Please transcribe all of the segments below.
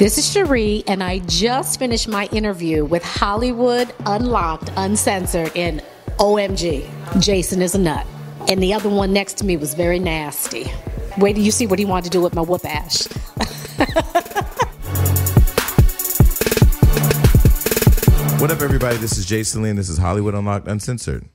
This is Sheree, and I just finished my interview with Hollywood Unlocked Uncensored in OMG. Jason is a nut. And the other one next to me was very nasty. Wait till you see what he wanted to do with my whoop ash. What up, everybody? This is Jason Lee, and this is Hollywood Unlocked Uncensored.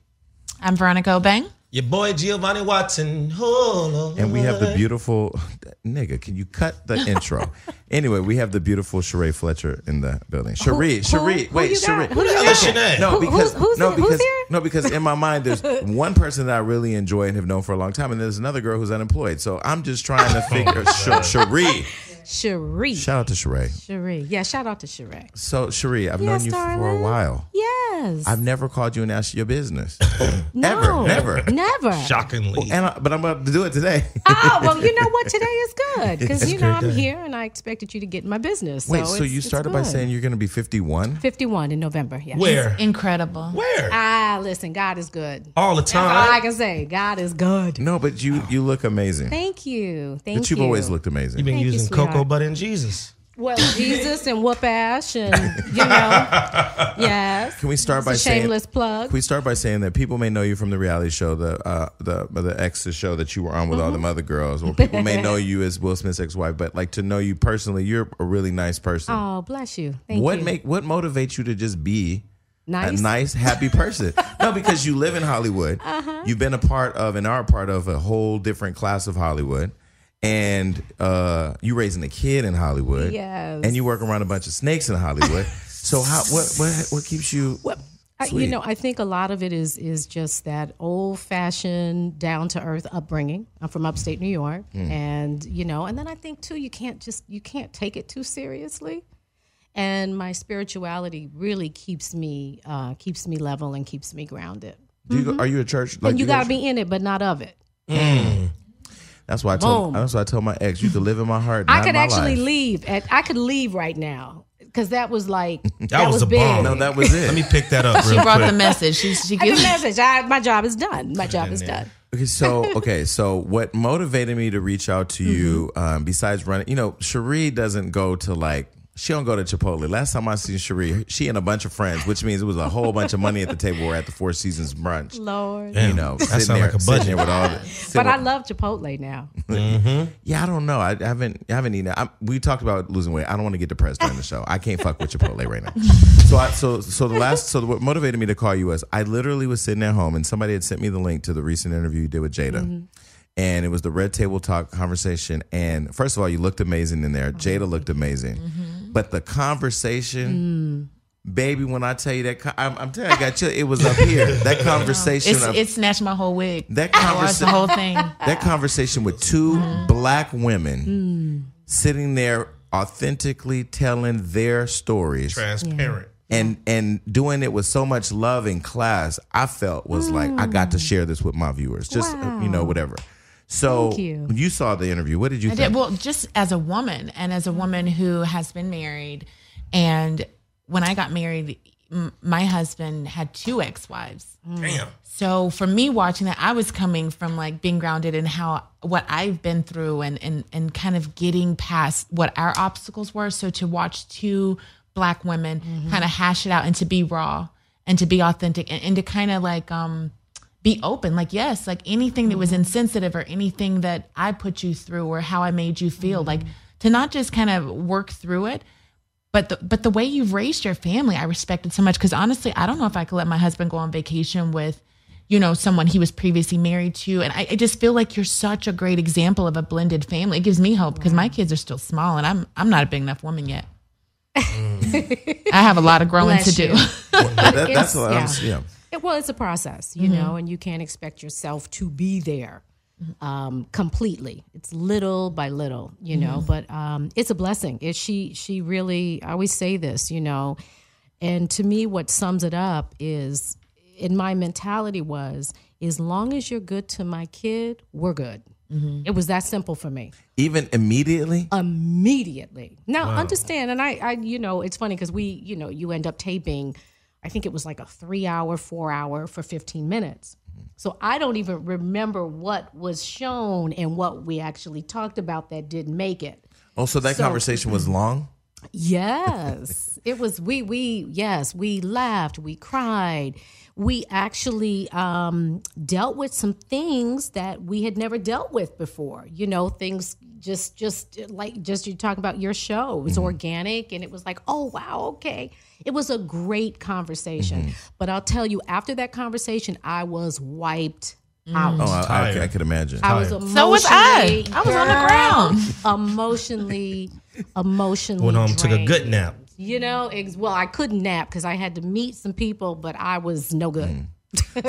I'm Veronica Obeng. Your boy Giovanni Watson. Oh, Lord. And we have the beautiful nigga. Can you cut the intro? Anyway, we have the beautiful Sheree Fletcher in the building. Sheree, who- Sheree, wait, you? Sheree. Who you Hell is Sinead? No, because who's- who's no, here? Who's because here? no, because in my mind, there's one person that I really enjoy and have known for a long time, and there's another girl who's unemployed. So I'm just trying to oh, figure. Sh- Sheree, Cherie. shout out to Sheree. Cherie. Yeah, shout out to Cherie. So Sheree, I've Yes, known you for a while. Yes. I've never called you and asked you your business. no, never, never. Never. Shockingly. And I, but I'm about to do it today. Oh, well, you know what? Today is good because, you know, I'm day. here and I expected you to get in my business. Wait, so so you started by saying you're going to be 51? 51 in November. Yes. Where? Incredible. Where? Ah, listen, God is good. All the That's all I can say. God is good. No, but you you look amazing. Thank you. Thank but you've you. always looked amazing. You've been Thank using sweetheart. cocoa butter in Jesus. well, Jesus and whoop ash, and you know, yes. Can we start It's by a saying? shameless plug? Can we start by saying that people may know you from the reality show, the uh, the the ex's show that you were on with all Mm-hmm. them other girls, or people may know you as Will Smith's ex-wife. But like to know you personally, you're a really nice person. Oh, bless you. Thank what you. make what motivates you to just be nice? a nice, happy person? no, because you live in Hollywood. Uh-huh. You've been a part of and are a part of a whole different class of Hollywood. And uh, you raising a kid in Hollywood, Yes. and you work around a bunch of snakes in Hollywood. so how what what what keeps you? Well, I, you know, I think a lot of it is is just that old fashioned, down to earth upbringing. I'm from upstate New York, Mm. and you know, and then I think too, you can't just you can't take it too seriously. And my spirituality really keeps me uh, keeps me level and keeps me grounded. Do you go, are you a church? Like and you go got to to- be in it, but not of it. That's why I told. That's why I told my ex, you could live in my heart. I could actually life. leave. At, I could leave right now because that was like that, was was, the big. bomb. No, that was it. Let me pick that up She brought quick. the message. She, she I gives can message. I, my job is done. My job is done. Okay, so okay, so what motivated me to reach out to you, Mm-hmm. um, besides running, you know, Sheree doesn't go to like she don't go to Chipotle. Last time I seen Sheree, she and a bunch of friends, which means it was a whole bunch of money at the table. We're at the Four Seasons brunch. Lord. You know, that sitting sound there, like a sitting budget. there with all the. But sitting I love Chipotle now. yeah, I don't know. I haven't, I haven't eaten. I, we talked about losing weight. I don't want to get depressed during the show. I can't fuck with Chipotle right now. So, I, so, so the last, so what motivated me to call you was I literally was sitting at home and somebody had sent me the link to the recent interview you did with Jada. Mm-hmm. And it was the Red Table Talk conversation. And first of all, you looked amazing in there. Jada looked amazing. Mm-hmm. But the conversation, baby, when I tell you that, I'm, I'm telling you, I got chill. It was up here. That conversation, it's, of, it snatched my whole wig. That I watched the whole thing. that conversation with 2 black women Mm. sitting there authentically telling their stories Transparent. and and doing it with so much love and class i felt was like i got to share this with my viewers just uh, you know whatever so Thank you. you saw the interview what did you I think did. Well, just as a woman and as a woman who has been married, and when I got married, m- my husband had two ex-wives. Damn. So for me watching that, I was coming from like being grounded in how what I've been through and and and kind of getting past what our obstacles were. So to watch two black women kind of hash it out and to be raw and to be authentic and, and to kind of like um be open. Like yes like anything that was mm-hmm. insensitive or anything that i put you through or how i made you feel like mm-hmm. to not just kind of work through it but the, but the way you've raised your family i respect it so much. Because honestly i don't know if i could let my husband go on vacation with you know someone he was previously married to. And i, I just feel like you're such a great example of a blended family. It gives me hope because my kids are still small and i'm i'm not a big enough woman yet. Mm. I have a lot of growing Bless to do. you. That- that's what yeah. I'm, yeah It, well, it's a process, you know, and you can't expect yourself to be there um, completely. It's little by little, you know, but um, it's a blessing. It, she she really. I always say this, you know, and to me, what sums it up is, in my mentality was, as long as you're good to my kid, we're good. It was that simple for me even immediately immediately. Now, understand, and I, I, you know, it's funny because we, you know, you end up taping. I think it was like a three hour, four hour for 15 minutes. Mm-hmm. So I don't even remember what was shown and what we actually talked about that didn't make it. oh so that So- conversation was long Yes, it was. We we yes, we laughed, we cried, we actually um, dealt with some things that we had never dealt with before. You know, things just just like just you talk about your show. It was mm-hmm. organic, and it was like, oh wow, okay. It was a great conversation. Mm-hmm. But I'll tell you, after that conversation, I was wiped mm. out. Oh, I, I, I could imagine. I was emotionally. So was I. I was on the ground. Emotionally, emotionally. Went home, took a good nap. You know, ex- well, I couldn't nap because I had to meet some people, but I was no good.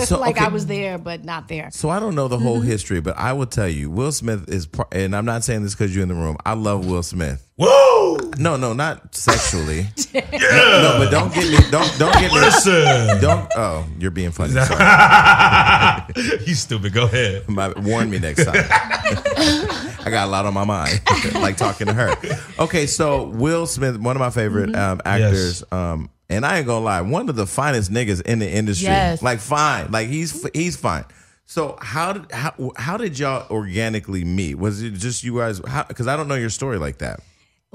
So, like okay. I was there, but not there. So I don't know the whole Mm-hmm. history, but I will tell you, Will Smith is, par- and I'm not saying this because you're in the room. I love Will Smith. Whoa! No, no, not sexually. No, no, but don't get me. Don't don't get me. Listen. Don't. Oh, you're being funny. Sorry. you stupid. Go ahead. My, warn me next time. I got a lot on my mind, like talking to her. Okay, so Will Smith, one of my favorite Mm-hmm. um, actors, um, and I ain't gonna lie, one of the finest niggas in the industry. Yes. Like fine, like he's he's fine. So how did how how did y'all organically meet? Was it just you guys? Because I don't know your story like that.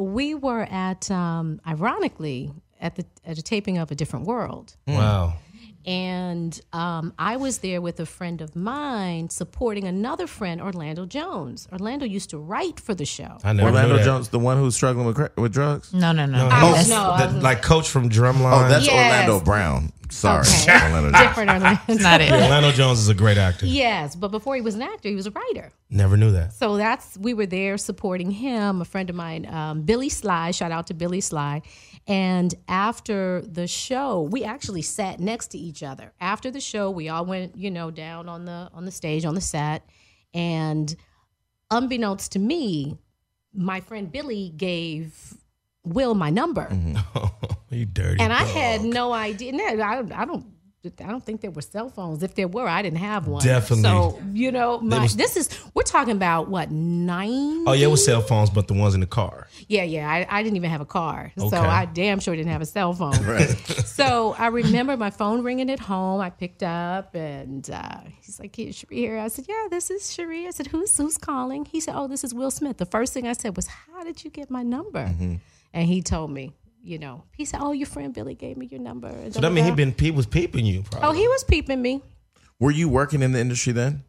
We were at, um, ironically, at the at a taping of A Different World, Wow. and um, I was there with a friend of mine supporting another friend, Orlando Jones. Orlando used to write for the show. I never Orlando that. Jones, the one who's struggling with cra- with drugs. No, no, no. No, he Oh, was no, I the- like coach from Drumline. Oh, that's Yes. Orlando Brown. Sorry, Okay. Orlando Jones. Different Orlando. not it. Orlando Jones is a great actor. yes, but before he was an actor, he was a writer. Never knew that. So that's we were there supporting him. A friend of mine, um, Billy Sly. Shout out to Billy Sly. And after the show, we actually sat next to each other. After the show, we all went, you know, down on the on the stage on the set, and unbeknownst to me, my friend Billy gave Will my number, you dirty. and I dog. had no idea. No, I, I don't. I don't think there were cell phones. If there were, I didn't have one. Definitely. So you know, my, was- this is we're talking about what nine? Oh yeah, it was cell phones, but the ones in the car. Yeah, yeah. I, I didn't even have a car, so I damn sure didn't have a cell phone. Right. so I remember my phone ringing at home. I picked up, and uh, he's like, "Is Sheree here?" I said, "Yeah, this is Sheree." I said, "Who's who's calling?" He said, "Oh, this is Will Smith." The first thing I said was, "How did you get my number?" Mm-hmm. And he told me, you know, he said, "Oh, your friend Billy gave me your number." So that means he been he was peeping you. Probably. Oh, he was peeping me. Were you working in the industry then?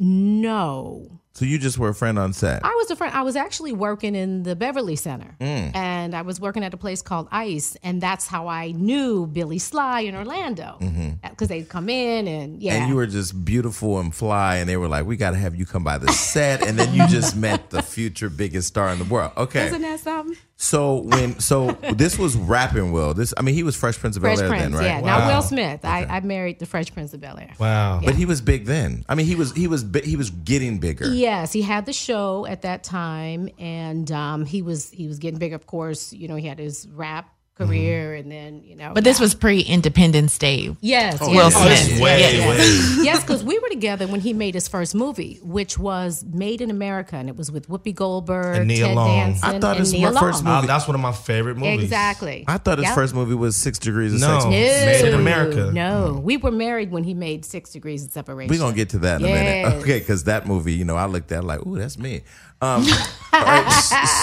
No, So you just were a friend on set. I was a friend. I was actually working in the Beverly Center, Mm. and I was working at a place called Ice, and that's how I knew Billy Sly in Orlando because they'd come in and yeah. Mm-hmm. And you were just beautiful and fly, and they were like, "We got to have you come by the set." And then you just met the future biggest star in the world. Okay, Isn't that something? So when so this was rapping Will. This I mean, he was Fresh Prince of Bel Air Prince, then, right? yeah. Wow. Now Will Smith. I, I married the Fresh Prince of Bel Air. Wow. But he was big then. I mean, he was he was bi- he was getting bigger. Yes, he had the show at that time, and um, he was he was getting big. Of course, you know he had his rap career, and then you know. But this was pre Independence Day. yes, Will yes, Oh, this way, Yes. yes, because we were together when he made his first movie, which was Made in America, and it was with Whoopi Goldberg, And Nia Ted Long. Danson, I thought and his Nia first Long. Uh, that's one of my favorite movies. Exactly. I thought his Yep. first movie was Six Degrees of No. Separation. Made in America. No, we were married when he made Six Degrees of Separation. We're gonna get to that in a minute. Okay, because that movie, you know, I looked at it like, ooh, that's me. Um, all right,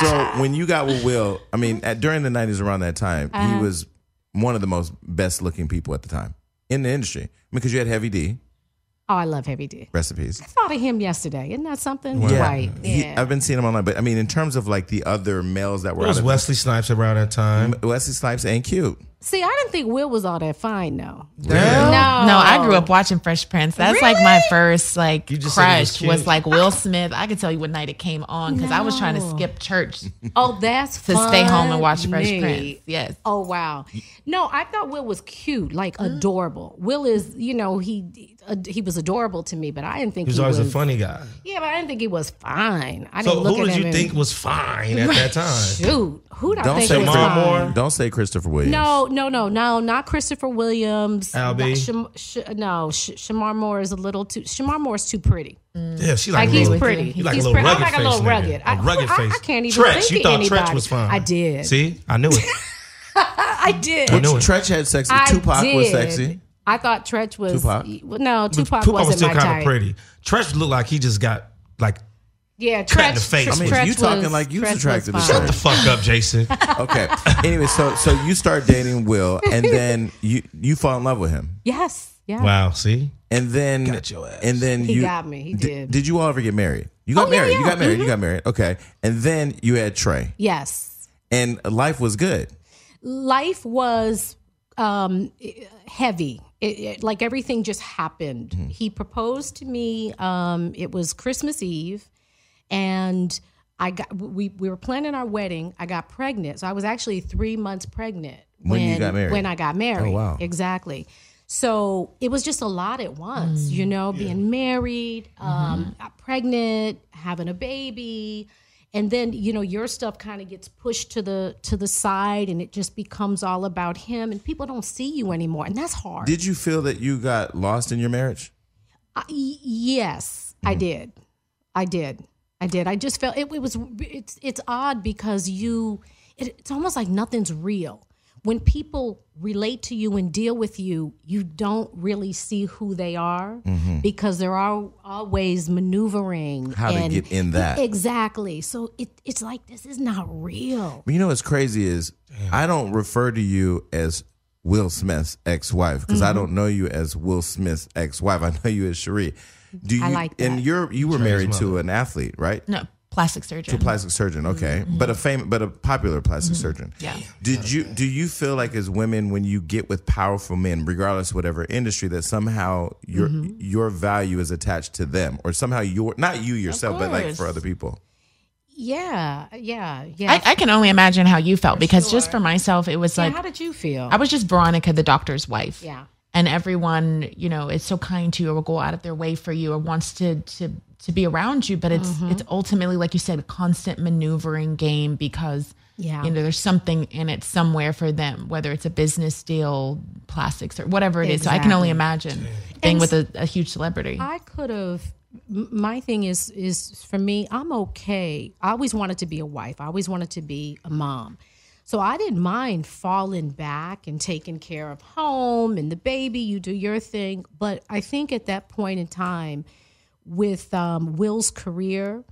so when you got with Will, I mean, at, during the nineties, around that time, Uh-huh. he was one of the most best looking people at the time in the industry because you had Heavy D Oh, I love Heavy D. recipes. I thought of him yesterday. Isn't that something? Yeah. Right. He- Yeah. I've been seeing him online, but I mean, in terms of like the other males that were It was out of Wesley Snipes around that time. Wesley Snipes ain't cute. See, I didn't think Will was all that fine, though. Really? No, No, I grew up watching Fresh Prince. That's like my first like You just said was crush was, like Will Smith. I could tell you what night it came on because I was trying to skip church Oh, that's to stay home and watch Fresh funny. Prince. Yes. Oh wow. No, I thought Will was cute, like adorable. Will is, you know, he uh, he was adorable to me, but I didn't think He was he always was a funny guy. Yeah, but I didn't think he was fine. I So didn't look who at did him you and- think was fine at that time? Shoot, who did I Don't think say was Moore? Don't say Christopher Williams. No, no, no, no, not Christopher Williams. Albie? Not Sham- Sh- no, Sh- Shemar Moore is a little too. Shemar Moore is too pretty. Yeah, she Like like, a he's little, pretty. You like he's a little pretty. rugged I'm like a little rugged. A I- rugged I- face. I can't even Treach, think you of thought Treach was fine. I did. See, I knew it. I did. I knew it. Treach had sexy. I Tupac was sexy. I thought Treach was Tupac? No, Tupac, Tupac was wasn't still my kind type. of pretty. Treach looked like he just got like Yeah, Cut in Treach. the face. Treach I mean, you was- talking like you was attracted to fine. Shut Shut the fuck up, Jason. Okay. anyway, so so you start dating Will, and then you you fall in love with him, Yes. Yeah. Wow, see? and then Got your ass. and then He you got me. He di- did. Did you all ever get married? You got Oh, yeah, married. You got married. You Mhm. got married. Okay, and then you had Trey, Yes. and life was good. life was um, heavy. It, it- like everything just happened. Mm-hmm. He proposed to me. Um, it was Christmas Eve, and I got we we were planning our wedding. I got pregnant, so I was actually three months pregnant When you got married? When I got married. Oh, wow. Exactly. So it was just a lot at once, mm. you know, being married, mm-hmm. um, pregnant, having a baby, and then you know your stuff kind of gets pushed to the to the side, and it just becomes all about him, and people don't see you anymore, and that's hard. Did you feel that you got lost in your marriage? I- y- yes, I mm-hmm. did. I did. I did. I just felt it, it was. It's it's odd because you. It, it's almost like nothing's real. When people relate to you and deal with you, you don't really see who they are because they're all, always maneuvering. How to and- get in that. Exactly. So it, it's like this is not real. You know what's crazy is I don't refer to you as Will Smith's ex-wife because Mm-hmm. I don't know you as Will Smith's ex-wife. I know you as Sheree. Do you? I like And you're you were married to an athlete, right? No, plastic surgeon. To plastic surgeon okay Mm-hmm. but a famous but a popular plastic surgeon Yeah. did you do you feel like as women when you get with powerful men regardless of whatever industry that somehow your Mm-hmm. your value is attached to them or somehow your not you yourself but like for other people Yeah. Yeah. Yeah. I, I can only imagine how you felt because just for myself, it was Yeah, like how did you feel? I was just Veronica, the doctor's wife. yeah. And everyone you know is so kind to you or will go out of their way for you or wants to to to be around you but it's Mm-hmm. it's ultimately like you said a constant maneuvering game because Yeah. you know there's something in it somewhere for them whether it's a business deal plastics or whatever it is so i can only Exactly. imagine being And with a, a huge celebrity I could have. My thing is is for me. I'm okay. I always wanted to be a wife. I always wanted to be a mom. So I didn't mind falling back and taking care of home and the baby. You do your thing. But I think at that point in time, with um, Will's career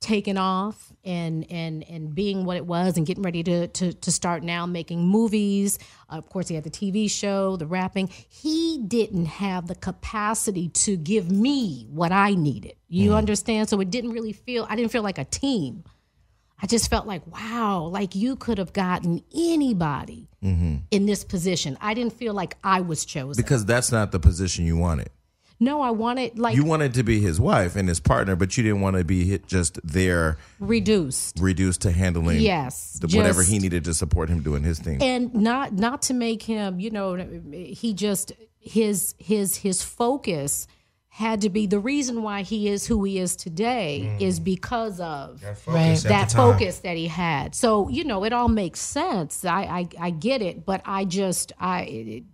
taking off and and and being what it was and getting ready to to, to start now making movies uh, of course he had the tv show the rapping he didn't have the capacity to give me what i needed you understand so it didn't really feel i didn't feel like a team i just felt like wow like you could have gotten anybody mm-hmm. in this position. I didn't feel like i was chosen. Because that's not the position you wanted. No i wanted like you wanted to be his wife and his partner but you didn't want to be hit just there reduced. Reduced to handling Yes, the, whatever he needed to support him doing his thing. And not not to make him you know he just his his his focus had to be the reason why he is who he is today mm. is because of Right. Focus at that focus that he had. So you know it all makes sense. I i, I get it but i just i it,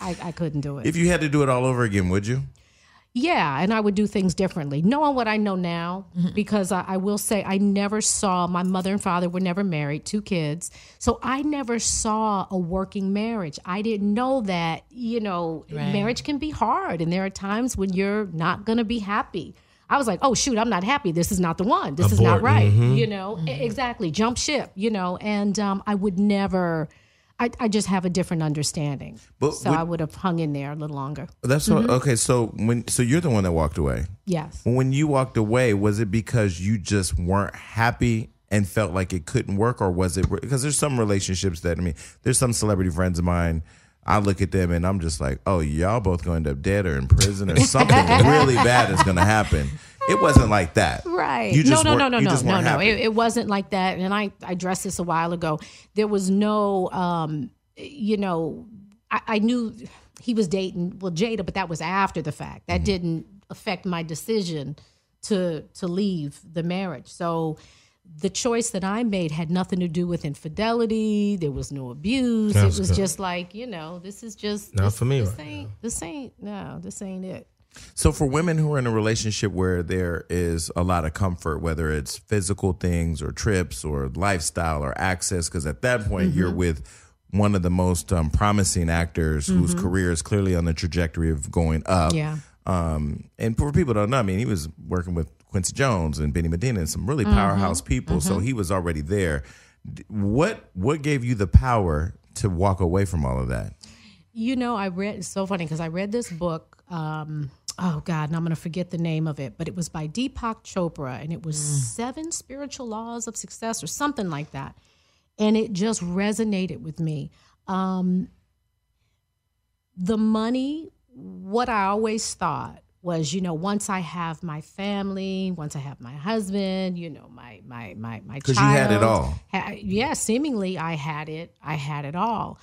I, I couldn't do it. if you had to do it all over again would you Yeah, and I would do things differently, knowing what I know now. Mm-hmm. Because I, I will say, I never saw my mother and father were never married, two kids. So I never saw a working marriage. I didn't know that, you know, Right. marriage can be hard, and there are times when you're not going to be happy. I was like, oh, shoot, I'm not happy. This is not the one. This is not Abort. right. Mm-hmm. You know, E- mm-hmm. exactly. Jump ship, you know, and um, I would never. I, I just have a different understanding, But so would- I would have hung in there a little longer. that's Mm-hmm. what okay so when so you're the one that walked away Yes. when you walked away was it because you just weren't happy and felt like it couldn't work or was it because there's some relationships that i mean there's some celebrity friends of mine i look at them and i'm just like oh y'all both going to end up dead or in prison or something really bad is going to happen it wasn't like that Right. you just no, no, no, no, no, no, no. It, it wasn't like that. And I, I addressed this a while ago. There was no, um, you know, I, I knew he was dating well Jada, but that was after the fact. That didn't affect my decision to to leave the marriage. So the choice that I made had nothing to do with infidelity. There was no abuse. That's it was good. just like you know, this is just Not this, for me This right ain't this ain't no, this ain't it. So for women who are in a relationship where there is a lot of comfort, whether it's physical things or trips or lifestyle or access, because at that point you're with one of the most um, promising actors whose career is clearly on the trajectory of going up. Yeah. Um, and for people don't know, I mean, he was working with Quincy Jones and Benny Medina and some really powerhouse people. So he was already there. What what gave you the power to walk away from all of that? You know, I read. It's so funny because I read this book. Um, oh God, and I'm going to forget the name of it, but it was by Deepak Chopra, and it was Seven Spiritual Laws of Success or something like that, and it just resonated with me. Um, the money, what I always thought was, you know, once I have my family, once I have my husband, you know, my my my my 'Cause you had it all. ha- yeah, seemingly I had it. I had it all.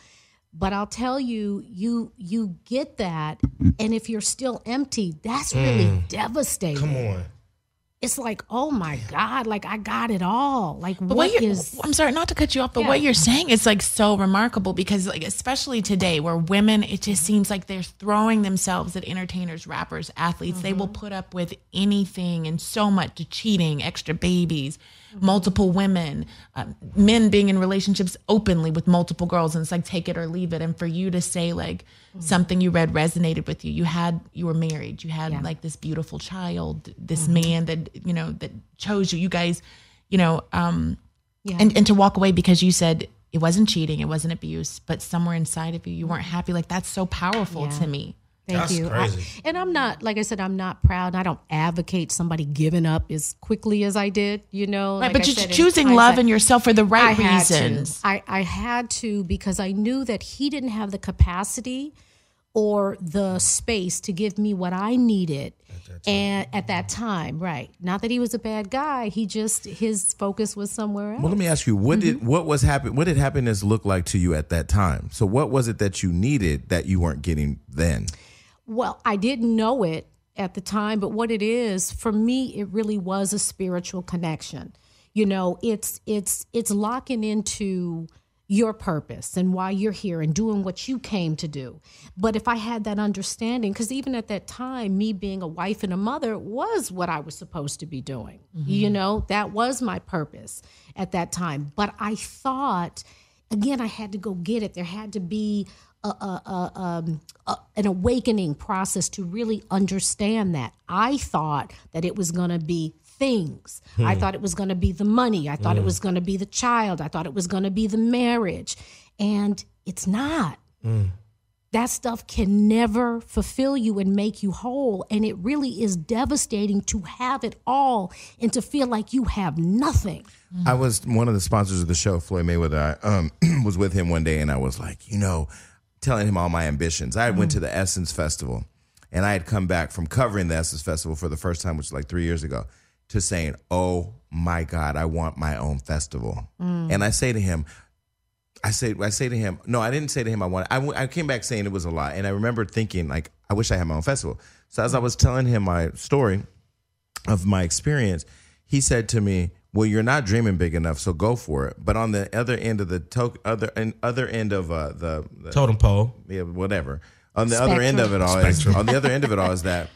But I'll tell you, you you get that, and if you're still empty, that's really devastating. Come on. It's like, oh my God, like I got it all. Like But what what, I'm sorry, not to cut you off, but Yeah. what you're saying is like so remarkable because, like, especially today, where women, it just seems like they're throwing themselves at entertainers, rappers, athletes. They will Mm-hmm. put up with anything and so much to cheating, extra babies, multiple women, um, men being in relationships openly with multiple girls, and it's like take it or leave it. And for you to say like Mm-hmm. something you read resonated with you, you had you were married, you had Yeah. Mm-hmm. like this beautiful child, this man that you know that chose you. You guys, you know. um yeah. and and to walk away because you said it wasn't cheating, it wasn't abuse, but somewhere inside of you you weren't happy. Like that's so powerful Yeah. to me. Thank That's you. I- and I'm not, like I said, I'm not proud. I don't advocate somebody giving up as quickly as I did, you know. Right, like but I you're said, in choosing hindsight. love in yourself for the right I reasons. To. I, I had to because I knew that he didn't have the capacity or the space to give me what I needed. And at that time, right. Not that he was a bad guy. He just his focus was somewhere else. Well, let me ask you, what Mm-hmm. did what was happen? What did happiness look like to you at that time? So, what was it that you needed that you weren't getting then? Well, I didn't know it at the time, but what it is for me, it really was a spiritual connection. You know, it's it's it's locking into your purpose and why you're here and doing what you came to do. But if I had that understanding, because even at that time, me being a wife and a mother was what I was supposed to be doing. Mm-hmm. You know, that was my purpose at that time. But I thought, again, I had to go get it. There had to be a, a, um, a, an awakening process to really understand that. I thought that it was going to be things. I thought it was going to be the money. I thought it was going to be the child. I thought it was going to be the marriage. And it's not. That stuff can never fulfill you and make you whole. And it really is devastating to have it all and to feel like you have nothing. I was one of the sponsors of the show, Floyd Mayweather. I um, was with him one day, and I was like, you know, telling him all my ambitions. I went to mm. the Essence Festival, and I had come back from covering the Essence Festival for the first time, which was like three years ago, to saying, "Oh my God, I want my own festival." Mm. And I say to him, I say, I say to him, no, I didn't say to him I want. I, w- I came back saying it was a lot, and I remember thinking like, I wish I had my own festival. So as I was telling him my story of my experience, he said to me, "Well, you're not dreaming big enough, so go for it." But on the other end of the to- other and other end of uh, the, the Totem pole. yeah, whatever. On the other end of it all, is, on the other end of it all is that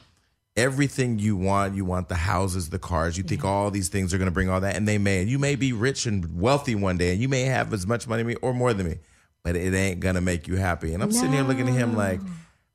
everything you want, you want the houses, the cars. You think all these things are going to bring all that, and they may. You may be rich and wealthy one day, and you may have as much money as me or more than me, but it ain't gonna make you happy. And I'm sitting here looking at him like,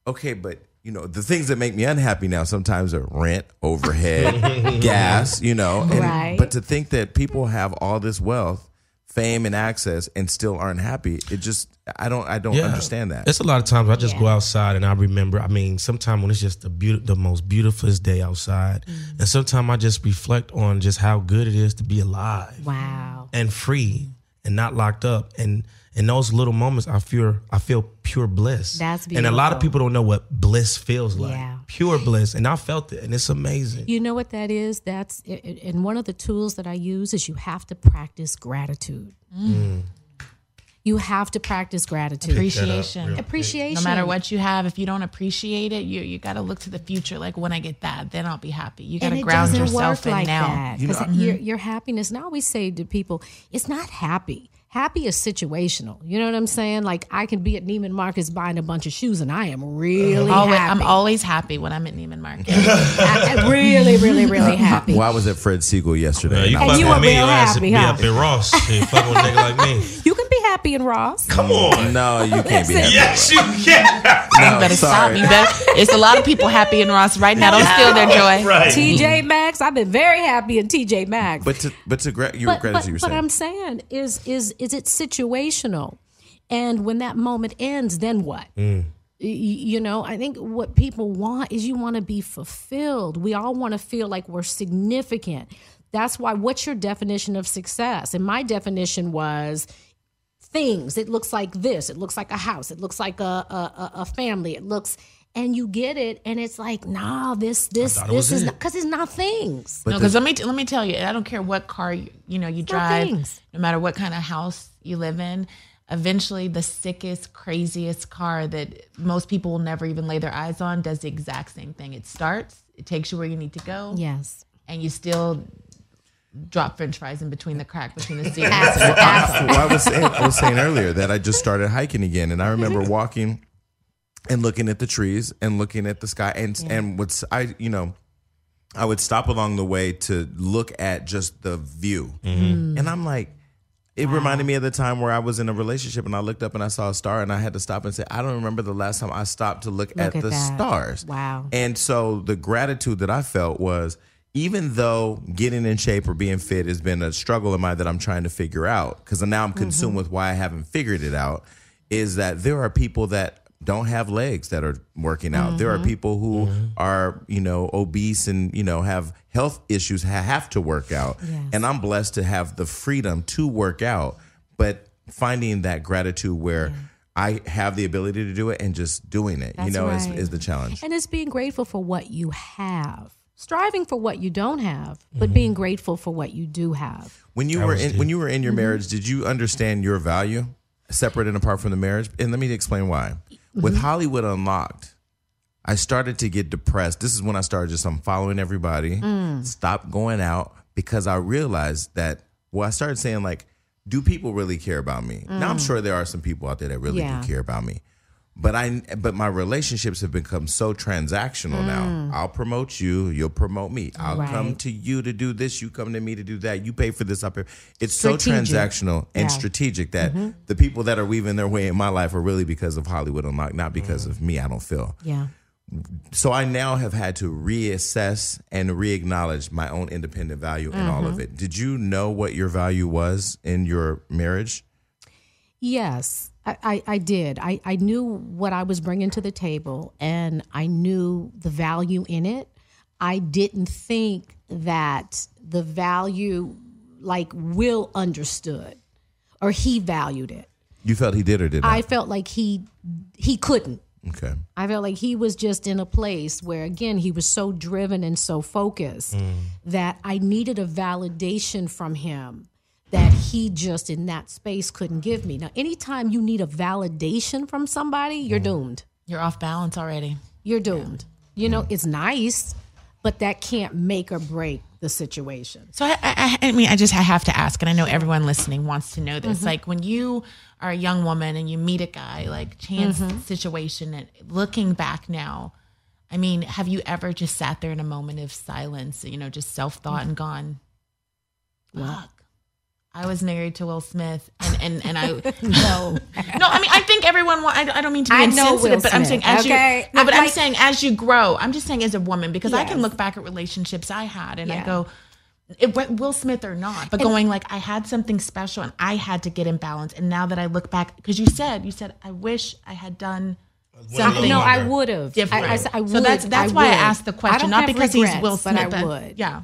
okay, but you know the things that make me unhappy now sometimes are rent, overhead, gas. You know, and, Right. but to think that people have all this wealth. Fame and access, and still aren't happy. It just, I don't, I don't understand that. It's a lot of times I just go outside and I remember. I mean, sometimes when it's just the beauty, the most beautifulest day outside, Mm. and sometimes I just reflect on just how good it is to be alive Wow. and free and not locked up. And in those little moments, I feel I feel pure bliss. That's And a lot of people don't know what bliss feels like. Yeah. Pure bliss, and I felt it, and it's amazing. You know what that is? That's it- it- and one of the tools that I use is you have to practice gratitude. Mm. You have to practice gratitude. Appreciation. Appreciation. No matter what you have, if you don't appreciate it, you you got to look to the future. Like when I get that, then I'll be happy. You got to ground yourself work in like now. that because your mm-hmm. your happiness. And I always say to people, it's not happy. Happy is situational. You know what I'm saying? Like I can be at Neiman Marcus buying a bunch of shoes, and I am really Always, happy. I'm always happy when I'm at Neiman Marcus. I- I'm really, really, really happy. Well, I was at Fred Segal yesterday. Uh, you and I And was you fucking were me, real your ass happy, would be up in Ross. Shit, fucking with a nigga like me. You can be happy happy in Ross. Come on. No, you can't be happy. Yes, you can. No, You better stop. sorry. You better. It's a lot of people happy in Ross right now. Don't steal their joy. Right. TJ Maxx. I've been very happy in TJ Maxx. But to but to gra- you but, regret but, you were but saying. I'm saying is is is it situational? And when that moment ends, then what? Mm. Y- y- You know, I think what people want is you want to be fulfilled. We all want to feel like we're significant. That's why. What's your definition of success? And my definition was things. It looks like this. It looks like a house. It looks like a a, a- a family. It looks, and you get it, and it's like, nah, this this this was is it. because it's not things. No, because let me let me tell you, I don't care what car you, you know you drive, things. no matter what kind of house you live in. Eventually, the sickest, craziest car that most people will never even lay their eyes on does the exact same thing. It starts, it takes you where you need to go, yes. and you still drop French fries in between the crack between the seats. well, I was saying I was saying earlier that I just started hiking again, and I remember walking and looking at the trees and looking at the sky, and and what's I you know. I would stop along the way to look at just the view. Mm-hmm. And I'm like, it reminded me of the time where I was in a relationship and I looked up and I saw a star and I had to stop and say, I don't remember the last time I stopped to look, at, at the that. stars. Wow. And so the gratitude that I felt was even though getting in shape or being fit has been a struggle of mine that I'm trying to figure out, because now I'm consumed mm-hmm. with why I haven't figured it out, is that there are people that don't have legs that are working out. There are mm-hmm. people who mm-hmm. are, you know, obese and, you know, have health issues, have to work out. Yes. And I'm blessed to have the freedom to work out, but finding that gratitude where I have the ability to do it and just doing it, you know, right. is, is the challenge. And it's being grateful for what you have. Striving for what you don't have, but being grateful for what you do have. When you That were in, deep. when you were in your Mm-hmm. marriage, did you understand your value separate and apart from the marriage? And let me explain why. Mm-hmm. With Hollywood Unlocked, I started to get depressed. This is when I started just I'm following everybody, Mm. stop going out because I realized that well, I started saying like, do people really care about me? Now I'm sure there are some people out there that really Mm. Yeah. do care about me. But I but my relationships have become so transactional now. Mm. I'll promote you, you'll promote me. I'll Mm. Right. come to you to do this, you come to me to do that. You pay for this, up here. It's so transactional and Yeah. strategic that mm-hmm. the people that are weaving their way in my life are really because of Hollywood Unlocked, not because mm. of me. I don't feel. Yeah. So I now have had to reassess and re-acknowledge my own independent value in all of mm-hmm. it. Did you know what your value was in your marriage? Yes, I, I, I did. I, I knew what I was bringing to the table and I knew the value in it. I didn't think that the value, like Will understood or he valued it. You felt he did or did not? I felt like he he couldn't. okay. I felt like he was just in a place where, again, he was so driven and so focused mm. that I needed a validation from him that he just in that space couldn't give me. Now, anytime you need a validation from somebody, you're mm. doomed. You're off balance already. You're doomed. You know, mm. it's nice, but that can't make or break the situation. So I, I, I mean, I just I have to ask, and I know everyone listening wants to know this. Mm-hmm. Like when you are a young woman and you meet a guy, like chance mm-hmm. situation, and looking back now, I mean, have you ever just sat there in a moment of silence, you know, just self thought mm. and gone, "Fuck, I was married to Will Smith," and and and I No. no, I mean, I think everyone. wa- I don't, I don't mean to be I know insensitive, Will but I'm saying as okay? you. No, but I I'm saying as you grow. I'm just saying as a woman because I can look back at relationships I had and I go, it, went Will Smith or not, but going like I had something special and I had to get in balance. And now that I look back, because you said you said I wish I had done something. no, I would have. different. I, I, said I so would. that's that's why I asked the question, don't because regrets, he's Will Smith, but I would. Yeah.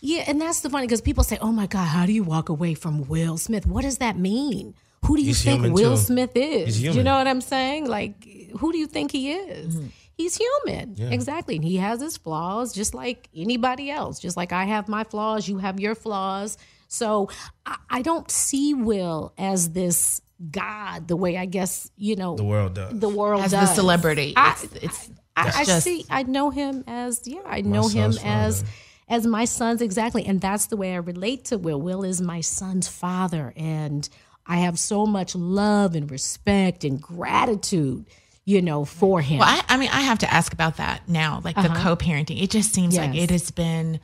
Yeah, and that's the funny because people say, "Oh my God, how do you walk away from Will Smith? What does that mean? Who do you He's think Will too. Smith is? He's You know what I'm saying? Like, who do you think he is? Mm-hmm. He's human, exactly. And he has his flaws, just like anybody else. Just like I have my flaws, you have your flaws. So I, I don't see Will as this God the way I guess you know The world does. the world does. As the celebrity, I- it's, it's I, that's I see. I know him as yeah. I know him son's as father. As my son's exactly, and that's the way I relate to Will. Will is my son's father, and I have so much love and respect and gratitude, you know, for him. Well, I, I mean, I have to ask about that now, like the co-parenting. It just seems like Uh-huh. It has been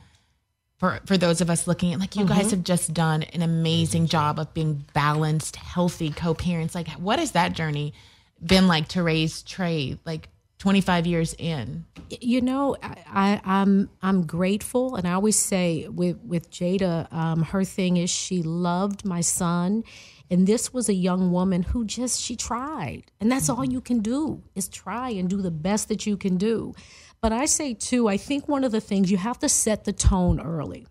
for for those of us looking at like you guys have just done an amazing job of being balanced, healthy co-parents. Like, what has that journey been like to raise Trey? Like. 25 years in. You know I, I i'm i'm grateful and i always say with with jada um, her thing is she loved my son and this was a young woman who just she tried and that's all you can do is try and do the best that you can do. But i say too i think one of the things you have to set the tone early.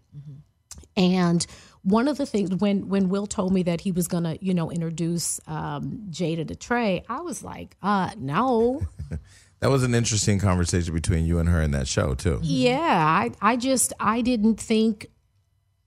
And one of the things when when Will told me that he was gonna, you know, introduce um, Jada to Trey, I was like, uh, no. That was an interesting conversation between you and her in that show too. Yeah, I I just I didn't think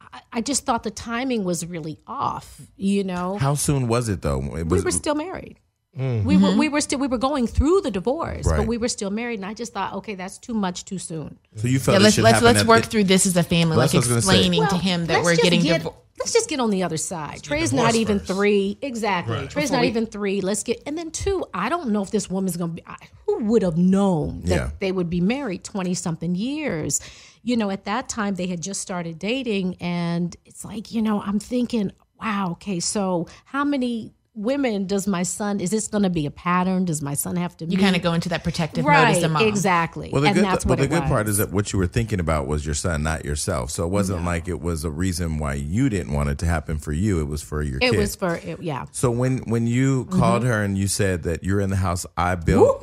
I, I just thought the timing was really off, you know. How soon was it though? It we were still married. Mm. We were mm-hmm. we were still we were going through the divorce, Right. but we were still married and I just thought, okay, that's too much too soon. so you felt yeah it let's let's let's work the- through this as a family like what I was gonna say. explaining to him that we're getting get, divorced Let's just get on the other side. Trey's divorced not even first. three. Exactly. Trey's not even three. Let's get, and then two, I don't know if this woman's going to be, I- who would have known that Yeah. they would be married 20 something years? You know, at that time they had just started dating. And it's like, you know, I'm thinking, wow, okay, so how many women does my son, is this going to be a pattern? Does my son have to be you kind of go into that protective mode as a mom exactly. Well, the and good, that's but what the good was. part is that what you were thinking about was your son, not yourself. So it wasn't like it was a reason why you didn't want it to happen for you. It was for your it kid. was for, it, yeah. so when when you Mm-hmm. called her and you said that you're in the house I built,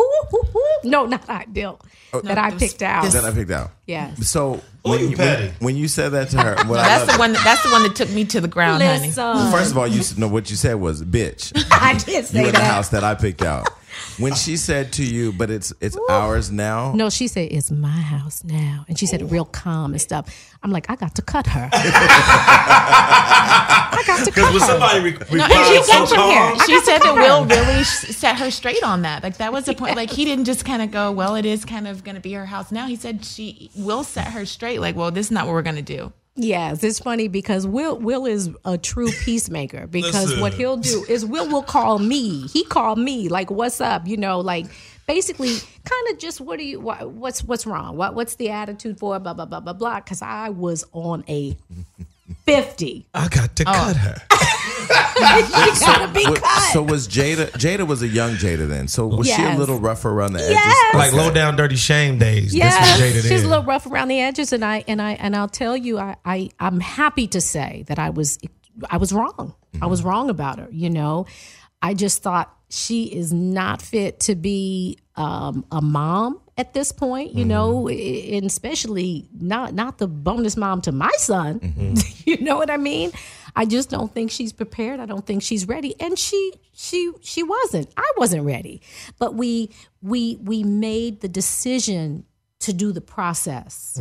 No, not I built. Oh, that I this- picked out. that I picked out. Yes. So when you you, petty. when, when you said that to her, what that's love- the one that, that's the one that took me to the ground honey First of all, you know what you said was bitch. I did say You in the that. house that I picked out. When she said to you, but it's it's ours now. No, she said it's my house now, and she said it real calm and stuff. I'm like, I got to cut her. I got to Because cut when her. somebody re- No, and she so came from calm, here. She said that Will really s- set her straight on that. Like that was the point. Like he didn't just kind of go, "Well, it is kind of going to be her house now." He said she will set her straight. Like, well, this is not what we're going to do. Yes, it's funny because Will Will is a true peacemaker because Listen. what he'll do is Will will call me. He called me like, "What's up?" You know, like basically kind of just what do you what, what's what's wrong? What what's the attitude for blah blah blah blah blah because I was on a 50. I got to oh. cut her. she got to be cut. So was Jada? Jada was a young Jada then. So was she a little rougher around the edges? Yes. Like low down dirty shame days. Yes, This Jada she's a little rough around the edges, and I and I and I'll tell you, I, I I'm happy to say that I was I was wrong. I was mm-hmm. wrong about her. You know, I just thought she is not fit to be um, a mom at this point. You know, mm-hmm. and especially not not the bonus mom to my son. Mm-hmm. you know what I mean? I just don't think she's prepared. I don't think she's ready, and she she she wasn't. I wasn't ready, but we we we made the decision to do the process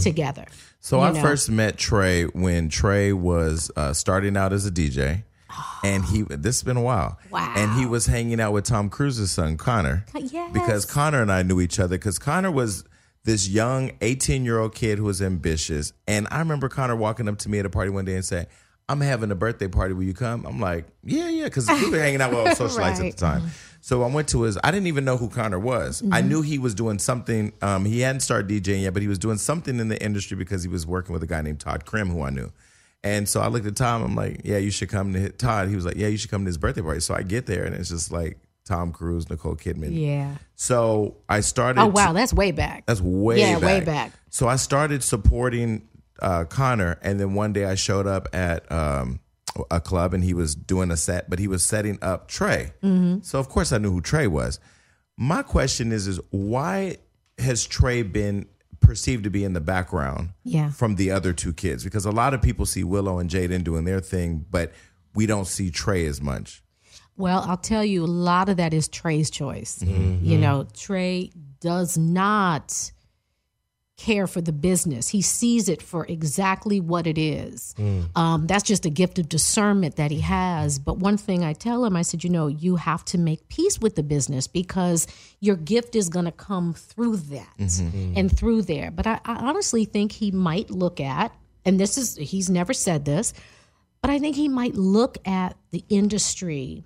together. So I know. first met Trey when Trey was uh, starting out as a DJ, and he this has been a while. Wow. And he was hanging out with Tom Cruise's son Connor. Yes. Because Connor and I knew each other because Connor was this young 18 year old kid who was ambitious, and I remember Connor walking up to me at a party one day and saying. I'm having a birthday party. Will you come? I'm like, yeah, yeah, because we were hanging out with all socialites Right. at the time. So I went to his. I didn't even know who Connor was. I Mm-hmm. knew he was doing something. Um, he hadn't started DJing yet, but he was doing something in the industry because he was working with a guy named Todd Krim, who I knew. And so I looked at Tom. I'm like, yeah, you should come to hit Todd. He was like, yeah, you should come to his birthday party. So I get there, and it's just like Tom Cruise, Nicole Kidman. Yeah. So I started. Oh wow, to- that's way back. that's way Yeah, back. way back. So I started supporting uh, Connor, and then one day I showed up at um, a club, and he was doing a set, but he was setting up Trey. Mm-hmm. So of course I knew who Trey was. My question is, is why has Trey been perceived to be in the background Yeah. from the other two kids? Because a lot of people see Willow and Jaden doing their thing, but we don't see Trey as much. Well, I'll tell you, a lot of that is Trey's choice. Mm-hmm. You know, Trey does not care for the business. He sees it for exactly what it is. Mm. Um, that's just a gift of discernment that he has. But one thing I tell him, I said, you know, you have to make peace with the business because your gift is going to come through that Mm-hmm. and through there. But I, I honestly think he might look at, and this is, he's never said this, but I think he might look at the industry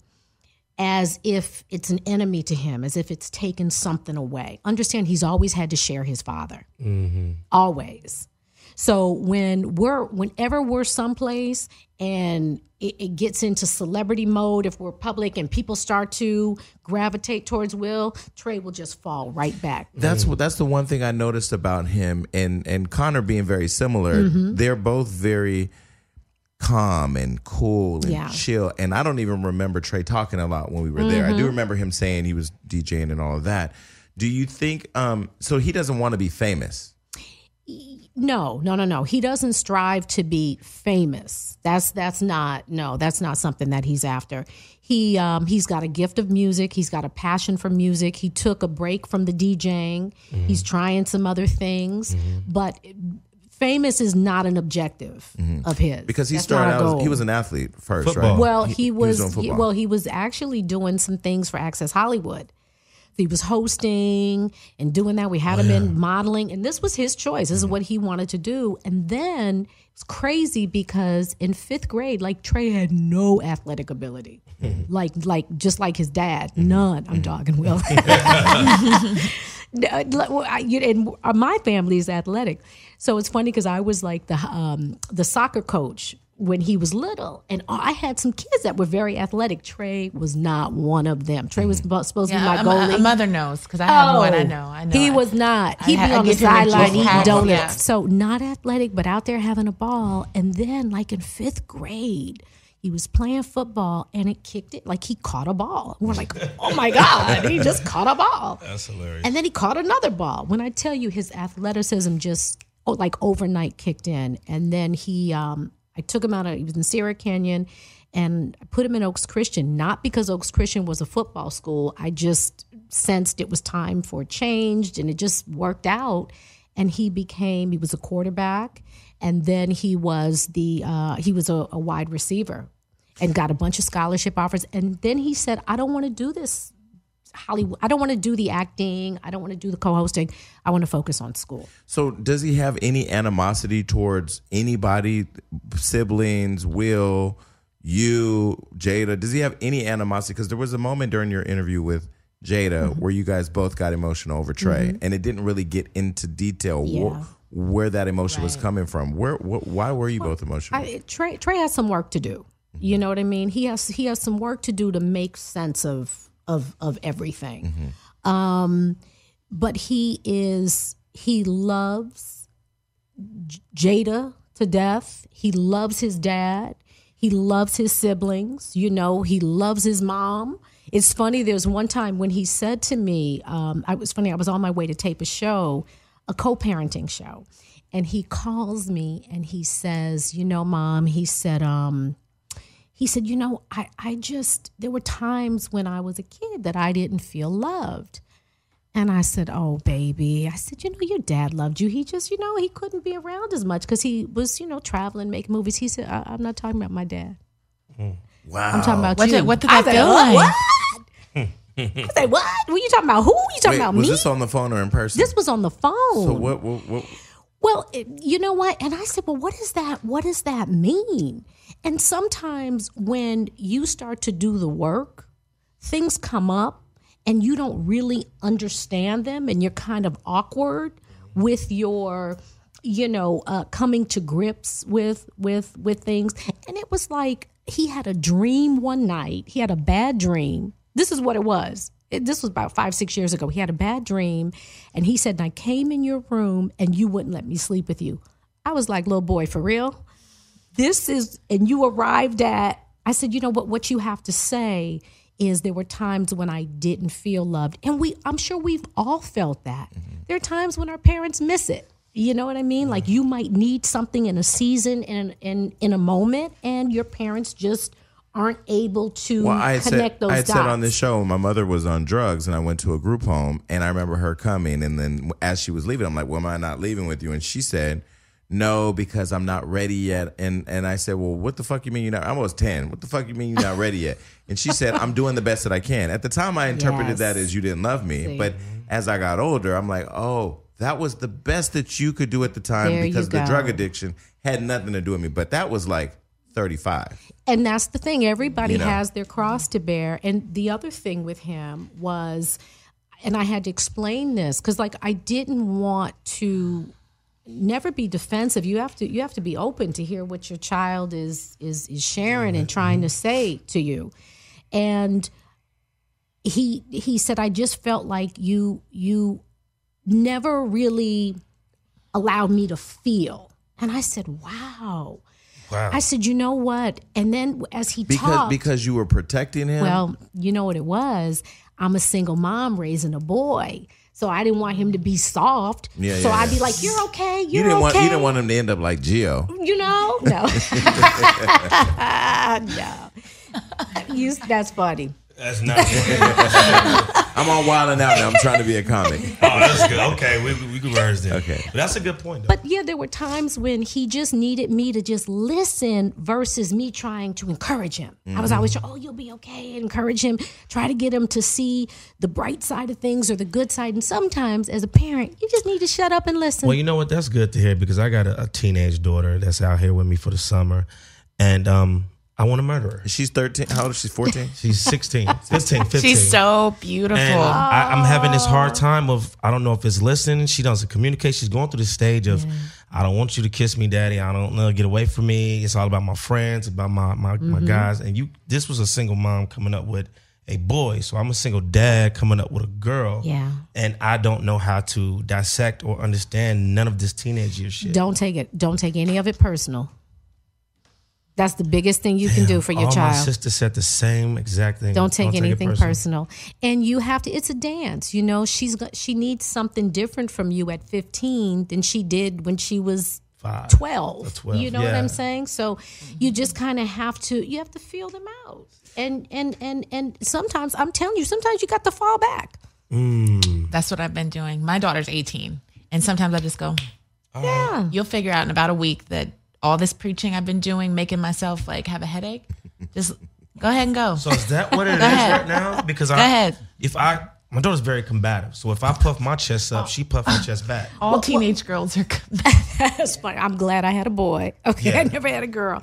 as if it's an enemy to him, as if it's taken something away. Understand, he's always had to share his father, always. So when we're whenever we're someplace and it, it gets into celebrity mode, if we're public and people start to gravitate towards Will, Trey will just fall right back. That's what that's the one thing I noticed about him and and Connor being very similar. Mm-hmm. They're both very calm and cool and Yeah. chill. And I don't even remember Trey talking a lot when we were there. I Mm-hmm. do remember him saying he was DJing and all of that. Do you think um so he doesn't want to be famous? No, no, no, no. He doesn't strive to be famous. That's that's not no. That's not something that he's after. He um, he's got a gift of music. He's got a passion for music. He took a break from the DJing. He's trying some other things, but famous is not an objective mm-hmm. of his Because he That's started out goal. he was an athlete first, Football. right? Well, he, was, doing he- well, he was actually doing some things for Access Hollywood. He was hosting and doing that. We had oh, him in modeling, and this was his choice. This is mm-hmm. what he wanted to do. And then it's crazy because in fifth grade, like Trey had no athletic ability, mm-hmm. like like just like his dad, none. I'm talking Will. No, like, well, I- you- and uh, my family is athletic, so it's funny because I was like the um, the soccer coach when he was little, and I had some kids that were very athletic. Trey was not one of them. Trey was supposed to be my Yeah, goalie. a mother knows because I have one. I Oh, know. I know. He I- was not. He'd I- be I on the give him a sideline eating donuts. yeah. So not athletic, but out there having a ball. And then, like in fifth grade, he was playing football and it kicked it. Like he caught a ball. We're like, oh my god, he just caught a ball. That's hilarious. And then he caught another ball. When I tell you, his athleticism just oh, like overnight kicked in. And then he, um, I took him out of, he was in Sierra Canyon and I put him in Oaks Christian, not because Oaks Christian was a football school. I just sensed it was time for a change and it just worked out. And he became, he was a quarterback. And then he was the, uh, he was a, a wide receiver and got a bunch of scholarship offers. And then he said, I don't want to do this Hollywood. I don't want to do the acting. I don't want to do the co-hosting. I want to focus on school. So does he have any animosity towards anybody, siblings, Will, you, Jada? Does he have any animosity? Because there was a moment during your interview with Jada Mm-hmm. where you guys both got emotional over Trey, and it didn't really get into detail Yeah. Where that emotion was coming from. Where, wh- why were you both emotional? I, Trey, Trey has some work to do. You know what I mean? He has he has some work to do to make sense of of of everything. Um, but he is he loves Jada to death. He loves his dad. He loves his siblings. You know, he loves his mom. It's funny. There's one time when he said to me, um, I was funny. I was on my way to tape a show, a co-parenting show, and he calls me and he says, "You know, mom," he said, um, he said, you know, I, I just, there were times when I was a kid that I didn't feel loved. And I said, oh, baby. I said, you know, your dad loved you. He just, you know, he couldn't be around as much because he was, you know, traveling, making movies. He said, I, I'm not talking about my dad. wow. I'm talking about What you. did- what did I that feel "Oh, like?" What? I said, what? What are you talking about? Who? You talking Wait, about was me? this on the phone or in person? this was on the phone. so what, what, what? Well, it- you know what? And I said, well, what is that? What does that mean? And sometimes when you start to do the work, things come up and you don't really understand them and you're kind of awkward with your you know uh, coming to grips with with with things and it was like he had a dream one night he had a bad dream this is what it was. It, this was about five six years ago. He had a bad dream and he said and i came in your room and you wouldn't let me sleep with you. I was like little boy for real? This is and you arrived at i said you know what? What you have to say is there were times when i didn't feel loved. And we i'm sure we've all felt that. Mm-hmm. There are times when our parents miss it. You know what i mean? Like you might need something in a season in in in a moment and your parents just aren't able to Well, I connect said those I had dots said on this show my mother was on drugs and I went to a group home and I remember her coming and then as she was leaving I'm like, "Well, am I not leaving with you?" And she said, "No, because I'm not ready yet." And and I said, "Well, what the fuck you mean you're not?" I was ten. What the fuck you mean you're not ready yet? And she said, "I'm doing the best that I can." At the time, I interpreted Yes. that as you didn't love me, See. but as I got older, I'm like, "Oh." That was the best that you could do at the time There because the drug addiction had nothing to do with me. But that was like 35. and that's the thing everybody You know. has their cross to bear and the other thing with him was and i had to explain this because like i didn't want to never be defensive. You have to you have to be open to hear what your child is is is sharing and mm-hmm. trying to say to you. And he he said I just felt like you you never really allowed me to feel. And I said, "Wow." Wow. I said, "You know what?" And then as he Because talked because you were protecting him. well, you know what it was? I'm a single mom raising a boy. So I didn't want him to be soft. Yeah, so yeah, I'd be like, "You're okay. You're you didn't okay." want you didn't want him to end up like Gio. You know? No. no. You, that's funny. That's not. I'm on Wild and Out now. I'm trying to be a comic. oh, that's good. Okay, we we can learn that. Okay. but that's a good point. Though. But yeah, there were times when he just needed me to just listen versus me trying to encourage him. I was always, oh, you'll be okay. Encourage him, try to get him to see the bright side of things or the good side. And sometimes, as a parent, you just need to shut up and listen. Well, you know what? That's good to hear because I got a, a teenage daughter that's out here with me for the summer, and um, I want to murder her. She's 13. How old is she? 14? She's 16, 15, 15. She's so beautiful. And I, I'm having this hard oh. time of I don't know if it's listening. She doesn't communicate. She's going through the stage of I don't want you to kiss me, daddy. I don't know. Get away from me. It's all about my friends, about my my, my mm-hmm. guys. And you, this was a single mom coming up with a boy. So I'm a single dad coming up with a girl. Yeah. And I don't know how to dissect or understand none of this teenage year shit. Don't take it. Don't take any of it personal. That's the biggest thing you can do for your all child. my sisters said the same exact thing. don't take it anything personal. and you have to it's a dance you know she's got she needs something different from you at 15 than she did when she was Five. 12, 12, you know what i'm saying so you just kind of have to you have to feel them out and and and and sometimes i'm telling you sometimes you got to fall back mm. That's what I've been doing. My daughter's 18. And sometimes I just go, yeah you'll figure out in about a week that all this preaching I've been doing, making myself like have a headache, just go ahead and go. So is that what it is ahead. right now? Because Go I, ahead. if I, my daughter's very combative. So if I puff my chest up, she puff her chest back. all teenage girls are that's funny i'm glad i had a boy okay i never had a girl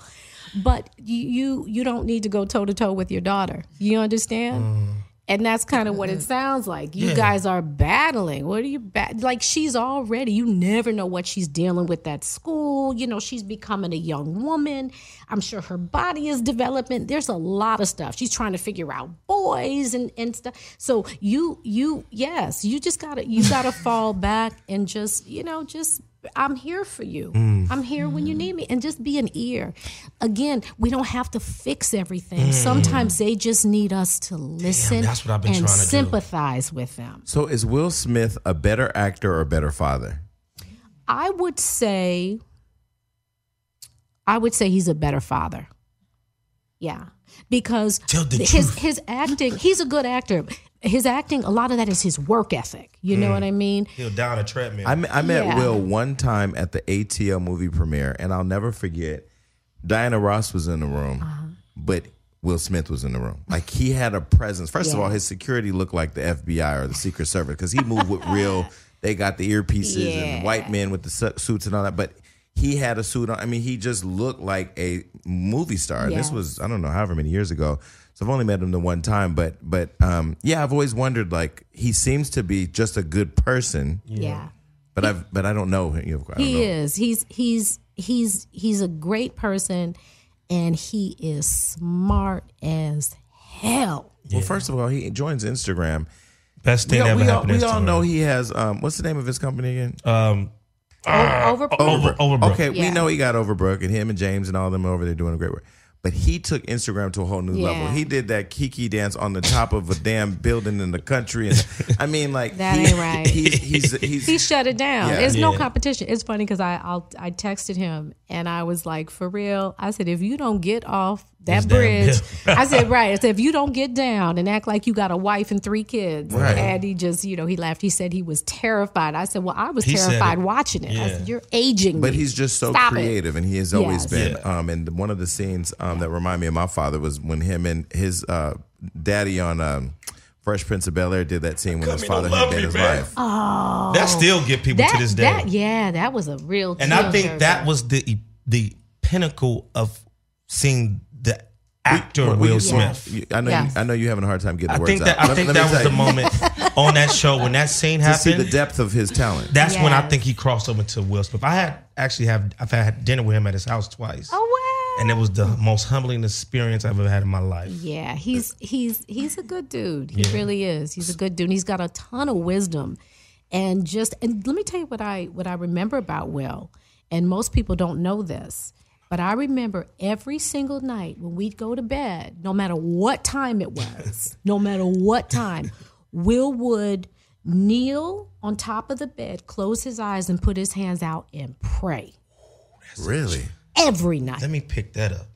but you you, you don't need to go toe to toe with your daughter you understand mm. And that's kind of what it mm-hmm. sounds like. You Yeah. guys are battling. What are you bat- like she's already you never know what she's dealing with at school. You know she's becoming a young woman. I'm sure her body is developing. There's a lot of stuff. She's trying to figure out boys and, and stuff. So you you yes you just gotta you gotta fall back and just you know just I'm here for you. Mm. I'm here when you mm. need me. And just be an ear. Again, we don't have to fix everything. Mm. Sometimes they just need us to listen that's what I've been and trying to do. sympathize with them. So is Will Smith a better actor or a better father? I would say I would say he's a better father. Yeah. Because his truth. his acting, he's a good actor. His acting, a lot of that is his work ethic. You Mm. know what I mean? He'll down a treadmill. I, I met Yeah. Will one time at the ATL movie premiere, and I'll never forget. Diana Ross was in the room, Uh-huh. but Will Smith was in the room. Like he had a presence. First of all, his security looked like the FBI or the Secret Service because he moved with real. They got the earpieces Yeah. and white men with the suits and all that, but. He had a suit on. I mean, he just looked like a movie star. This was I don't know however many years ago. So I've only met him the one time, but but um, yeah, I've always wondered like he seems to be just a good person. Yeah. But I've but I don't know. You know, I don't He know. is. He's he's he's he's a great person and he is smart as hell. Well, first of all, he joins Instagram. Best We thing all, ever we all, happened. we to all know he has. Um, what's the name of his company again? Um, O- Over, over, Overbrook. Okay, we know he got Overbrook, and him and James and all them over there doing a great work. But he took Instagram to a whole new Yeah. level. He did that Kiki dance on the top of a damn building in the country, and I mean, like That he- ain't right. He's he's, he's, he shut it down. Yeah. There's no competition. It's funny because I I'll, I texted him and I was like, for real. I said, if you don't get off that This bridge. I said, right. I said, if you don't get down and act like you got a wife and three kids, Right. and he just, you know, he laughed. He said he was terrified. I said, well, I was He terrified it. watching it. I said, you're aging. But me. he's just so Stop it." creative, and he has always Yes. been. Yeah. Um, and one of the scenes um, that remind me of my father was when him and his uh, daddy on um, Fresh Prince of Bel Air did that scene when his father here, had been me, his man. life. that still get people that, to this day. that, yeah, that was a real. and I think that was the the pinnacle of seeing the actor Well, Will you- Smith. you- I know. Yeah. You, I know you're having a hard time getting I the words think that out. I Let- think let me that was tell the moment. on that show when that scene happened. to see the depth of his talent. that's when I think he crossed over to Will Smith. I had actually have I've had dinner with him at his house twice, Oh wow. and it was the most humbling experience I've ever had in my life. Yeah, he's he's he's a good dude. He really is. He's a good dude. And he's got a ton of wisdom, and just and let me tell you what I what I remember about Will. And most people don't know this, but I remember every single night when we'd go to bed, no matter what time it was, no matter what time, Will would kneel on top of the bed, close his eyes, and put his hands out and pray really, every night Let me pick that up.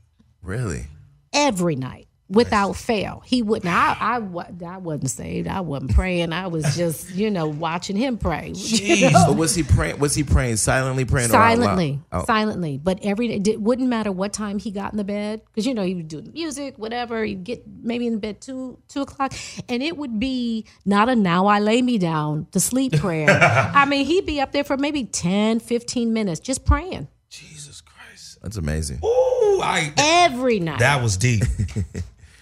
really. every night without fail. He wouldn't. I, I, I wasn't saved. I wasn't praying. I was just, you know, watching him pray. You know? But was he praying? Was he praying silently, praying or out loud? Silently, Oh, silently, but every day it wouldn't matter what time he got in the bed because you know he would do the music, whatever. He'd get maybe in bed two two o'clock, and it would be not a now I lay me down to sleep prayer. I mean, he'd be up there for maybe 10, 15 minutes just praying Jesus Christ! that's amazing. Ooh, I every night, that was deep.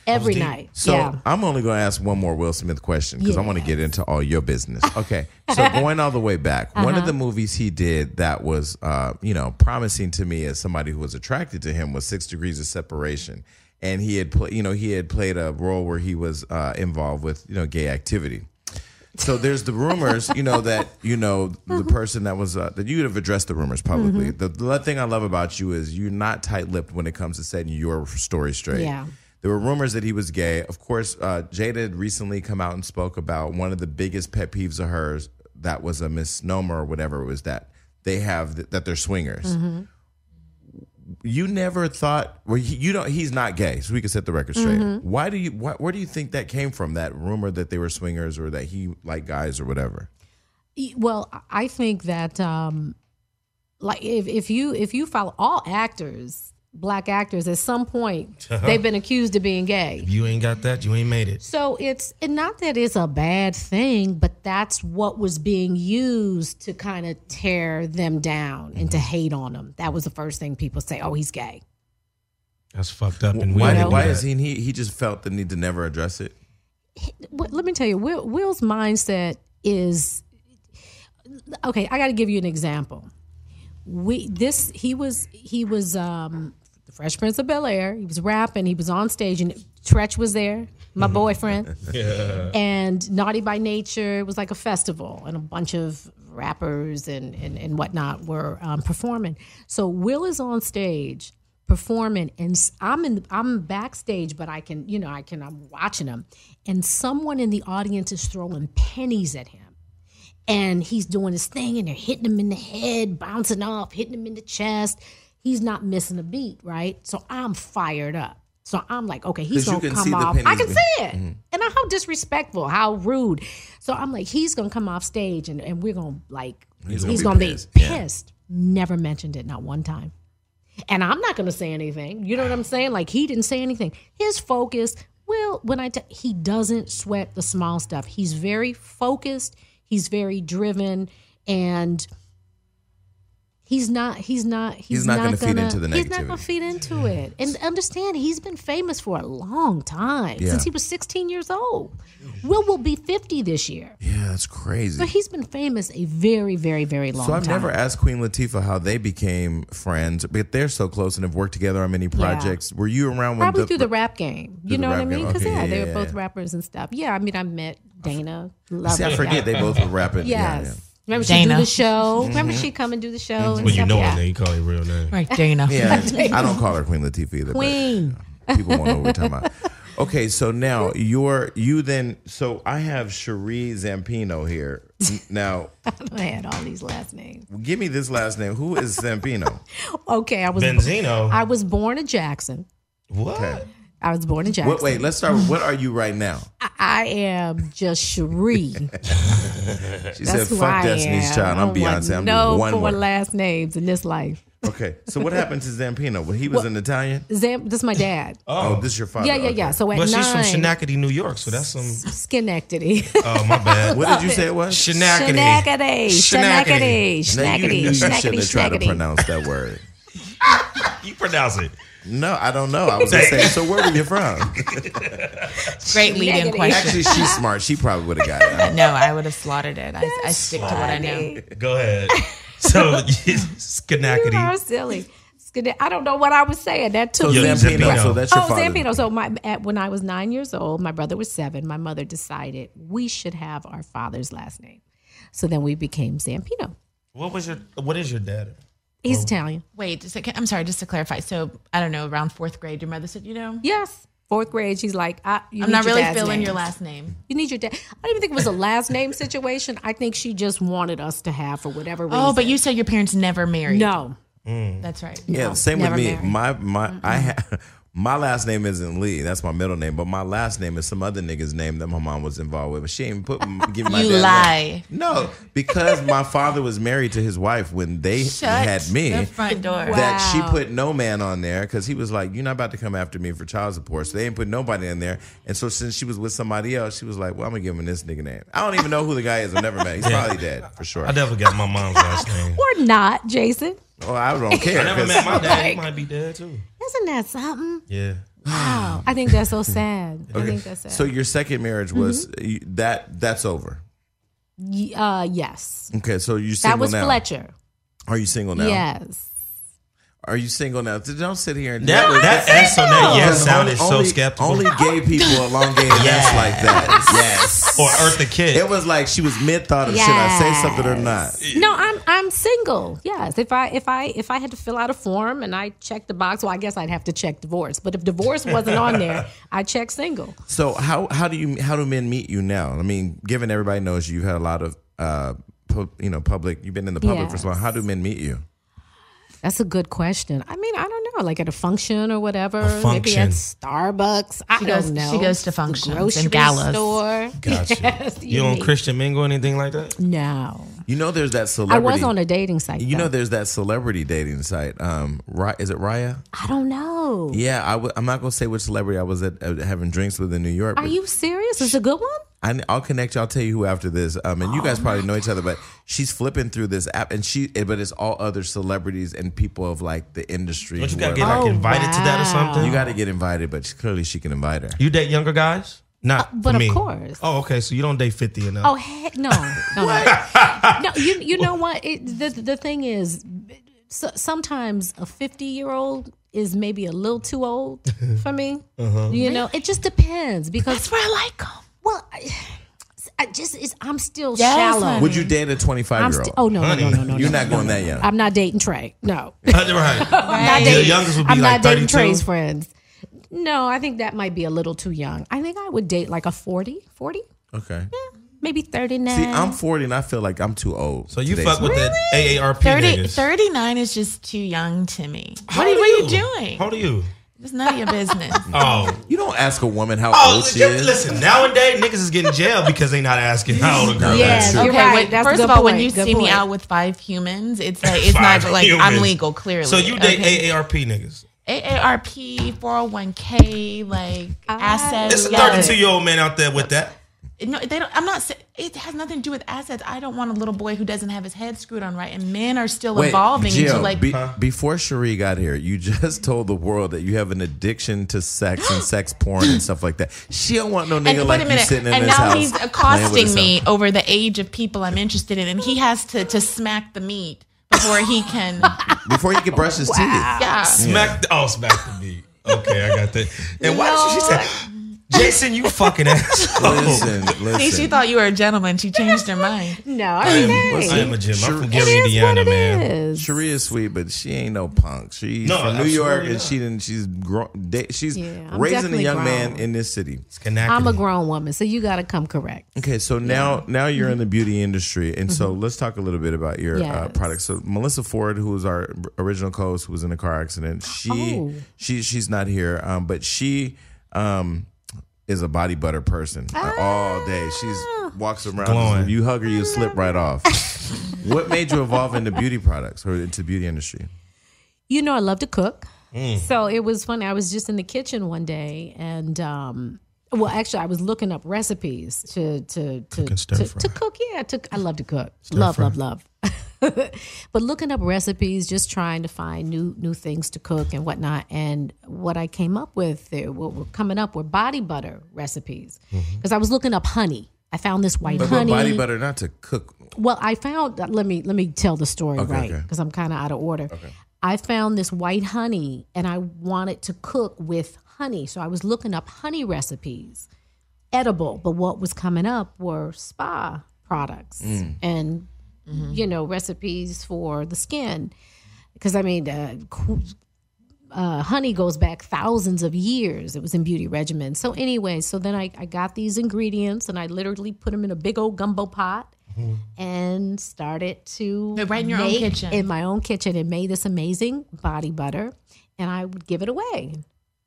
every deep. night. So yeah. I'm only going to ask one more Will Smith question because I want to get into all your business. Okay, so going all the way back, one Uh-huh. of the movies he did that was, uh, you know, promising to me as somebody who was attracted to him was Six Degrees of Separation, and he had, played, you know, he had played a role where he was uh, involved with, you know, gay activity. So there's the rumors, you know, that you know the person that was uh, that you would have addressed the rumors publicly. Mm-hmm. The, the thing I love about you is you're not tight-lipped when it comes to setting your story straight. Yeah. There were rumors that he was gay. Of course, uh, Jada had recently come out and spoke about one of the biggest pet peeves of hers that was a misnomer or whatever it was that they have that they're swingers. Mm-hmm. You never thought well he- you don't he's not gay, so we can set the record straight. Mm-hmm. Why do you why, where do you think that came from that rumor that they were swingers or that he liked guys or whatever? Well, I think that um like if, if you if you follow all actors, black actors at some point they've been accused of being gay. If you ain't got that, you ain't made it. So it's and not that it's a bad thing, but that's what was being used to kind of tear them down and to hate on them. That was the first thing people say, "Oh, he's gay." That's fucked up, and Why, don't did, do why that. is he, he he just felt the need to never address it? Well, let me tell you, Will, Will's mindset is okay. I got to give you an example. We this he was he was um, the Fresh Prince of Bel Air. He was rapping. He was on stage, and Treach was there, my boyfriend. And Naughty by Nature It was like a festival, and a bunch of rappers and and, and whatnot were um, performing. So Will is on stage performing and I'm in I'm backstage but I can you know I can I'm watching him and someone in the audience is throwing pennies at him and he's doing his thing and they're hitting him in the head bouncing off hitting him in the chest he's not missing a beat right so I'm fired up so I'm like okay he's gonna come off I can see it mm-hmm. and how disrespectful how rude so I'm like he's gonna come off stage and, and we're gonna like He's he's, gonna be gonna, pissed. be Yeah. never mentioned it not one time and I'm not going to say anything. You know what I'm saying? Like he didn't say anything. His focus, well, when I t- he doesn't sweat the small stuff. He's very focused. He's very driven, and he's not. He's not. He's, not gonna feed into the negativity. He's not going to feed into it. And understand, he's been famous for a long time Yeah. since he was 16 years old. Will will be 50 this year, Yeah, that's crazy. but he's been famous a very, very, very long time. So I've time. never asked Queen Latifah how they became friends, but they're so close and have worked together on many projects. Were you around when Probably the, through the rap game. You know what I mean? Because Okay, yeah, yeah, they were both rappers and stuff. Yeah, I mean, I met Dana. Love See, I forget they both were rapping. Yeah, Yes. Yeah. Remember she do the show? Mm-hmm. Remember she come and do the show? and When you know yeah. her name, you call her real name. Right, Dana. Yeah, I don't call her Queen Latifah either. but, Queen. uh, people won't know what we're talking about. Okay, so now you're you then. So I have Sheree Zampino here. Now, I had all these last names. give me this last name. Who is Zampino? Okay, I was Benzino. I was born in Jackson. what? Okay. I was born in Jackson. What, wait, let's start. with What are you right now? I, I am just Sheree. She That's said, "Fuck Destiny's. Child." I I'm Beyonce. I'm no one four more. last names in this life. Okay, so what happened to Zampino? Well, he was an Italian. Zam, this is my dad. Oh, oh, this is your father. yeah, yeah, yeah. So at But she's from Schenectady, New York, so that's some. Schenectady. Oh my bad. What did you say it was? Schenectady. Schenectady. Schenectady. Now, you, Schenectady. you shouldn't have tried to pronounce that word. You pronounce it. No, I don't know. I was just saying. So where were you from? Great lead in question. Actually, she's smart. She probably would have got it. No, I would have slaughtered it. I, I stick to what I know. Go ahead. So You Skanakity. are silly. I don't know what I was saying. That took So me. Yeah, Zampino. Zampino. So that's your oh, father. Zampino. So my at, when I was nine years old, my brother was seven. My mother decided we should have our father's last name. So then we became Zampino. What was your? What is your dad? He's oh. Italian. Wait, just a. I'm sorry, just to clarify. So I don't know, around fourth grade, your mother said, you know, Yes. Fourth grade, she's like, I, you I'm need not really dad's feeling name. your last name. You need your dad. I don't even think it was a last name situation. I think she just wanted us to have for whatever reason. Oh, but you said your parents never married. no. Mm. That's right. Yeah, No, same with never me. married. My my I ha- my last name isn't Lee. That's my middle name, but my last name is some other nigga's name that my mom was involved with. But she ain't put give me my You dad's lie. name. No, because my father was married to his wife when they Shut had me. the front door. That she put no man on there because he was like, "You're not about to come after me for child support." So they ain't put nobody in there. And so since she was with somebody else, she was like, "Well, I'm gonna give him this nigga name." I don't even know who the guy is. I've never met. He's probably dead for sure. I never got my mom's last name. Or not, Jason. Well, I don't care. I never 'cause- met my dad. He might be dead too. Isn't that something? Yeah. Wow. I think that's so sad. I think that's sad. So your second marriage was you, that that's over. Y- uh, yes. Okay, so you single That was now. Fletcher. Are you single now? Yes. Are you single now? Don't sit here and That that S on that yes Because sounded only, so skeptical. Only gay people elongate an yes like that. Yes. or Eartha Kitt. It was like she was mid thought of should I say something or not? No, I'm I'm single. Yes. If I if I if I had to fill out a form and I checked the box, well, I guess I'd have to check divorce. But if divorce wasn't on there, I check single. So how how do you how do men meet you now? I mean, given everybody knows you, you've had a lot of uh pu- you know public. You've been in the public for so long. How do men meet you? That's a good question. I mean, I don't know, like at a function or whatever. Maybe function. at Starbucks. I She don't goes- know. she goes to The functions and galas. Store. Gotcha. Yes, you on meet- Christian Mingle anything like that? No. You know, there's that celebrity. I was on a dating site. you know, there's that celebrity dating site. Um, is it Raya? I don't know. Yeah, I w- I'm not gonna say which celebrity I was at, uh, having drinks with in New York. Are you serious? Is it a good one? I, I'll connect you. I'll tell you who after this. Um, and you guys probably know each other, but she's flipping through this app, and she, eh, but it's all other celebrities and people of like the industry. Don't you who gotta get like Oh, invited to that or something? you got to get invited, but clearly she can invite her. You date younger guys? Not but for of me. course. Oh, okay. So you don't date fifty and up. Oh heck no, no, no. no you you know what? It, the the thing is, so, sometimes a fifty year old is maybe a little too old for me. Uh-huh. You know, it just depends because That's where I like them. well, I, I just it's, I'm still Yes, shallow. honey. Would you date a 25 I'm year still. old? Oh no, no, no, no, no. You're no, not no, going no. that young. I'm not dating Trey. No, right. I'm not Your dating. youngest would be I'm like not dating 32? Trey's friends. No, I think that might be a little too young. I think I would date like a 40, 40, Okay. Yeah, maybe 39. See, I'm 40 and I feel like I'm too old. So you fuck with man. the AARP 30, niggas. 39 is just too young to me. How What are, old what are you doing? How old are you? It's none of your business. Oh. You don't ask a woman how Oh, old she listen, is. listen, nowadays niggas is getting jailed because they not asking how old a girl Yes. is. true. Okay, right. wait, That's first of all, when you Good see me out with five humans, it's like it's not like I'm legal. Clearly, So you date Okay. AARP niggas. AARP, 401k, like I, assets. It's a 32 year old man out there with that. No, they don't. I'm not. It has nothing to do with assets. I don't want a little boy who doesn't have his head screwed on right. And men are still Wait, evolving Gio, into like. be- before Sheree got here, you just told the world that you have an addiction to sex and sex porn and stuff like that. She don't want no nigga and like wait a you minute, sitting in and this now house. he's playing with accosting me over the age of people I'm interested in, and he has to to smack the meat before he can. before he can brush his teeth. yeah. Smack the, oh, smack the beat. Okay, I got that. And why did she say, Jason, you fucking asshole. Listen, listen. See, she thought you were a gentleman. She changed her mind. No, I mean, hey, I am a Jim. I'm from it Gary, is Indiana, man. is. Sheree is sweet, but she ain't no punk. She's No, from New York, absolutely and she didn't. She's grown. da- She's Yeah, raising a definitely young man in this city. I'm a grown woman, so you got to come correct. Okay, so now now you're in the beauty industry, and so Mm-hmm. let's talk a little bit about your uh, Yes. products. So Melyssa Ford, who was our original co-host, who was in a car accident, she Oh. she she's not here, um, but she um, is a body butter person uh, all day. She's walks around. Glowing. You hug her, you slip right off. what made you evolve into beauty products or into beauty industry? You know, I love to cook. Mm. So it was funny. I was just in the kitchen one day and, um, well, actually, I was looking up recipes to to to Cooking to, to cook. Yeah, to, I love to cook. love, love, love. but looking up recipes, just trying to find new new things to cook and whatnot. And what I came up with, there, what were coming up were body butter recipes mm-hmm. because I was looking up honey. I found this white But, but honey. body butter not to cook. Well, I found. Uh, let me let me tell the story right okay. because I'm kind of out of order. I found this white honey, and I wanted to cook with honey, so I was looking up honey recipes, edible. But what was coming up were spa products mm. and you know recipes for the skin, because I mean. Uh, uh, honey goes back thousands of years. It was in beauty regimens. So anyway, so then I, I got these ingredients and I literally put them in a big old gumbo pot and started to Right in your own make kitchen. in my own kitchen and made this amazing body butter and I would give it away.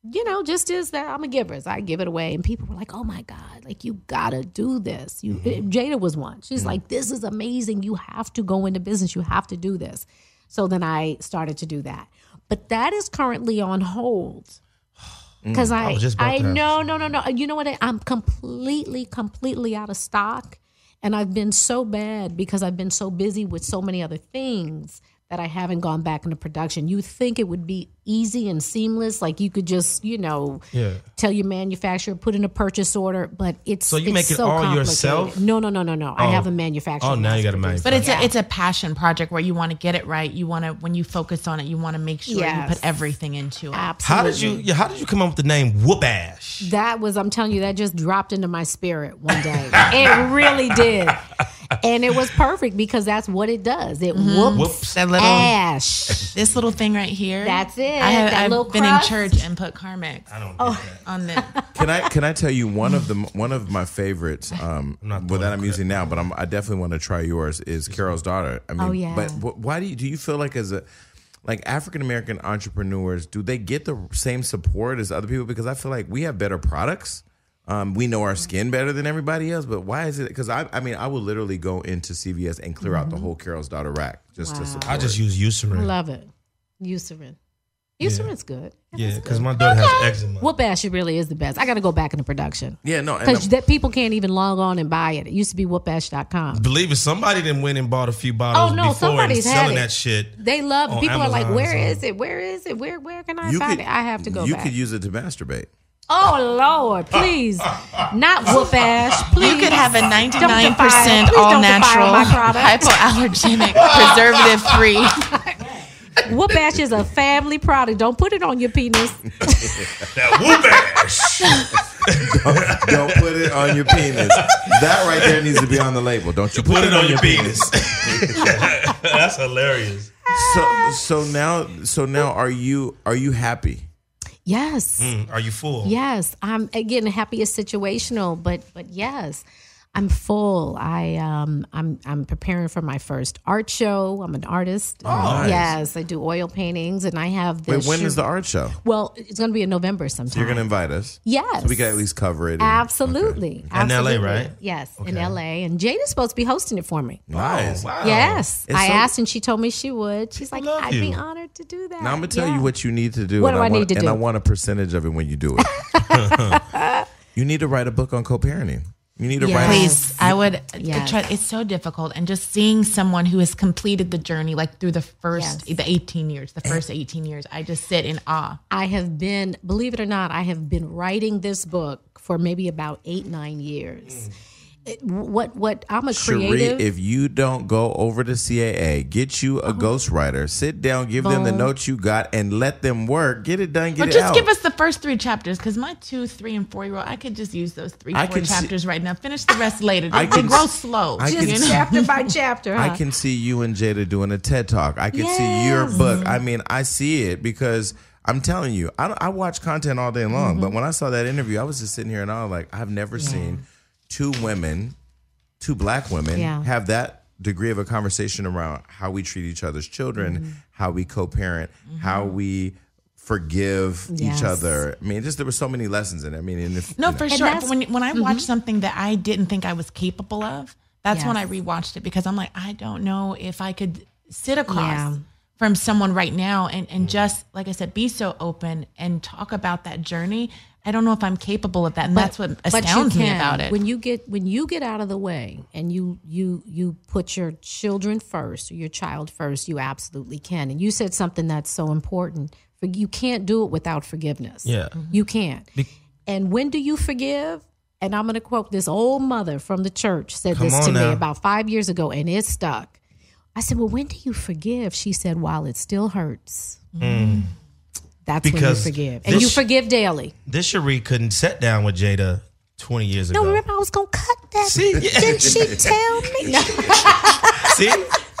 You know, just as that I'm a giver, so I give it away, and people were like, "Oh my god, like you gotta do this." You, Jada was one. She's like, "This is amazing. You have to go into business. You have to do this." So then I started to do that, but that is currently on hold because I was just I no no no no. You know what? I'm completely completely out of stock, and I've been so bad because I've been so busy with so many other things that I haven't gone back into production. You think it would be easy and seamless, like you could just you know Yeah. tell your manufacturer put in a purchase order, but it's So you it's make it so all complicated. yourself? No no no no no. I Oh. have a manufacturer. Oh, now you got a mass producer. But it's manufacturer. a it's a passion project where you want to get it right. You want to when you focus on it, you want to make sure you put everything into it. Absolutely. How did you? How did you come up with the name Whoopash? That was, I'm telling you, that just dropped into my spirit one day. it really did. And it was perfect because that's what it does. It whoops, Whoops. That little ash. this little thing right here. That's it, I have that I've little been crust. in church and put Carmex I don't. Oh. get that. on the. Can I can I tell you one of the one of my favorites? Um, not well, that I'm using now, but I'm, I definitely want to try yours. Is Carol's daughter? I mean, Oh, yeah. But why do you do you feel like as a like African American entrepreneurs, do they get the same support as other people? Because I feel like we have better products. Um, we know our skin better than everybody else, but why is it? Because I, I mean, I will literally go into CVS and clear out the whole Carol's daughter rack just to support. I just use I Eucerin. love it. Eucerin. Eucerin's good. Yeah, because my daughter has eczema. Whoop ash really is the best. I got to go back into production. yeah, no, Because that people can't even log on and buy it. It used to be whoopash.com. Believe it, somebody didn't went and bought a few bottles Oh, no, before and somebody's had selling it. that shit. They love On People are like, Amazon, where so- is it? Where is it? Where where can I you find could, it? I have to go You back. could use it to masturbate. Oh Lord, please, not whoop ash. Please, You could have a ninety Don't nine defile- percent please all don't defile natural, my product. hypoallergenic, preservative free. Whoop ash is a family product. Don't put it on your penis. That Whoop Ash. Don't put it on your penis. That right there needs to be on the label. Don't you Put it on your penis. That's hilarious. So so now so now are you are you happy? Yes, Mm, Are you full? yes. I'm again happy is situational, but but yes, I'm full. I um I'm I'm preparing for my first art show. I'm an artist. nice. Yes, I do oil paintings, and I have this. Wait, when is the art show? Well, it's going to be in November sometime. You're gonna invite us. Yes. So we can at least cover it. and- Absolutely. In LA, right? Yes, in LA. And Jada's supposed to be hosting it for me. Nice. Oh, wow. Yes. It's I so- asked and she told me she would. She's like, I'd be honored to do that. Now I'm gonna tell Yeah. you what you need to do. What and do I want, need to and do? I want a percentage of it when you do it. you need to write a book on co-parenting. You need to Yes. write. Please, I would uh, Yes. try. It's so difficult, and just seeing someone who has completed the journey, like through the first, Yes. the eighteen years, the first eighteen years, I just sit in awe. I have been, believe it or not, I have been writing this book for maybe about eight, nine years. Mm. It- what, what, I'm a Sheree, creative. if you don't go over to CAA, get you a ghostwriter, sit down, give them the notes you got, and let them work. Get it done. Get Or it just out. give us the first three chapters, because my two, three, and four year old, I could just use those three, I four can see- chapters right now. Finish the rest later. They, I they can grow s- slow. I you can chapter by chapter. I can see you and Jada doing a TED talk. I can see your book. I mean, I see it because I'm telling you, I, I watch content all day long. Mm-hmm. But when I saw that interview, I was just sitting here and I was like, I've never seen two women, two black women, Yeah. have that degree of a conversation around how we treat each other's children, Mm-hmm. how we co-parent, mm-hmm. how we forgive Yes. each other. I mean, just there were so many lessons in it. I mean, and if No, you know, for sure. that's- When when I watch mm-hmm. something that I didn't think I was capable of, that's when I rewatched it because I'm like, I don't know if I could sit across Yeah. from someone right now and and mm-hmm. just like I said, be so open and talk about that journey. I don't know if I'm capable of that, and that's what But you astounds me about it. When you get when you get out of the way and you you you put your children first, or your child first, you absolutely can. And you said something that's so important. For you can't do it without forgiveness. Yeah. Mm-hmm. You can't. and when do you forgive? And I'm going to quote this old mother from the church said Come this on to me about five years ago, and it stuck. I said, "Well, when do you forgive?" She said, "While it still hurts." Mm. That's Because when you forgive, and you forgive daily. This Sheree couldn't sit down with Jada 20 years ago. No, remember I was gonna cut that. See? Yeah. Didn't she tell me? No. See?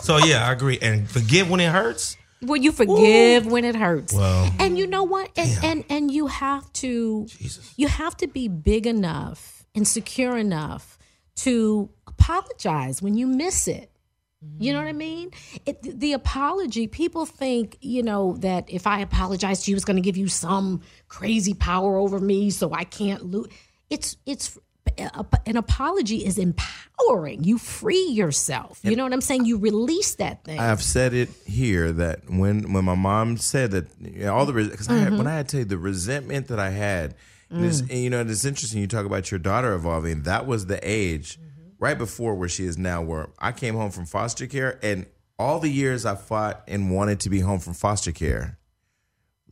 So yeah, I agree. And forgive when it hurts. Well, you forgive when it hurts. Well, and you know what? And, and and you have to Jesus. you have to be big enough and secure enough to apologize when you miss it. You know what I mean? It, the apology, people think, you know, that if I apologize to you, it's going to give you some crazy power over me so I can't lose. It's, it's, uh, an apology is empowering. You free yourself. You know what I'm saying? You release that thing. I've said it here that when when my mom said that you know, all the because I had, when mm-hmm. I had to tell you the resentment that I had, and, mm. and you know it's interesting. You talk about your daughter evolving. That was the age right before where she is now. Where I came home from foster care, and all the years I fought and wanted to be home from foster care,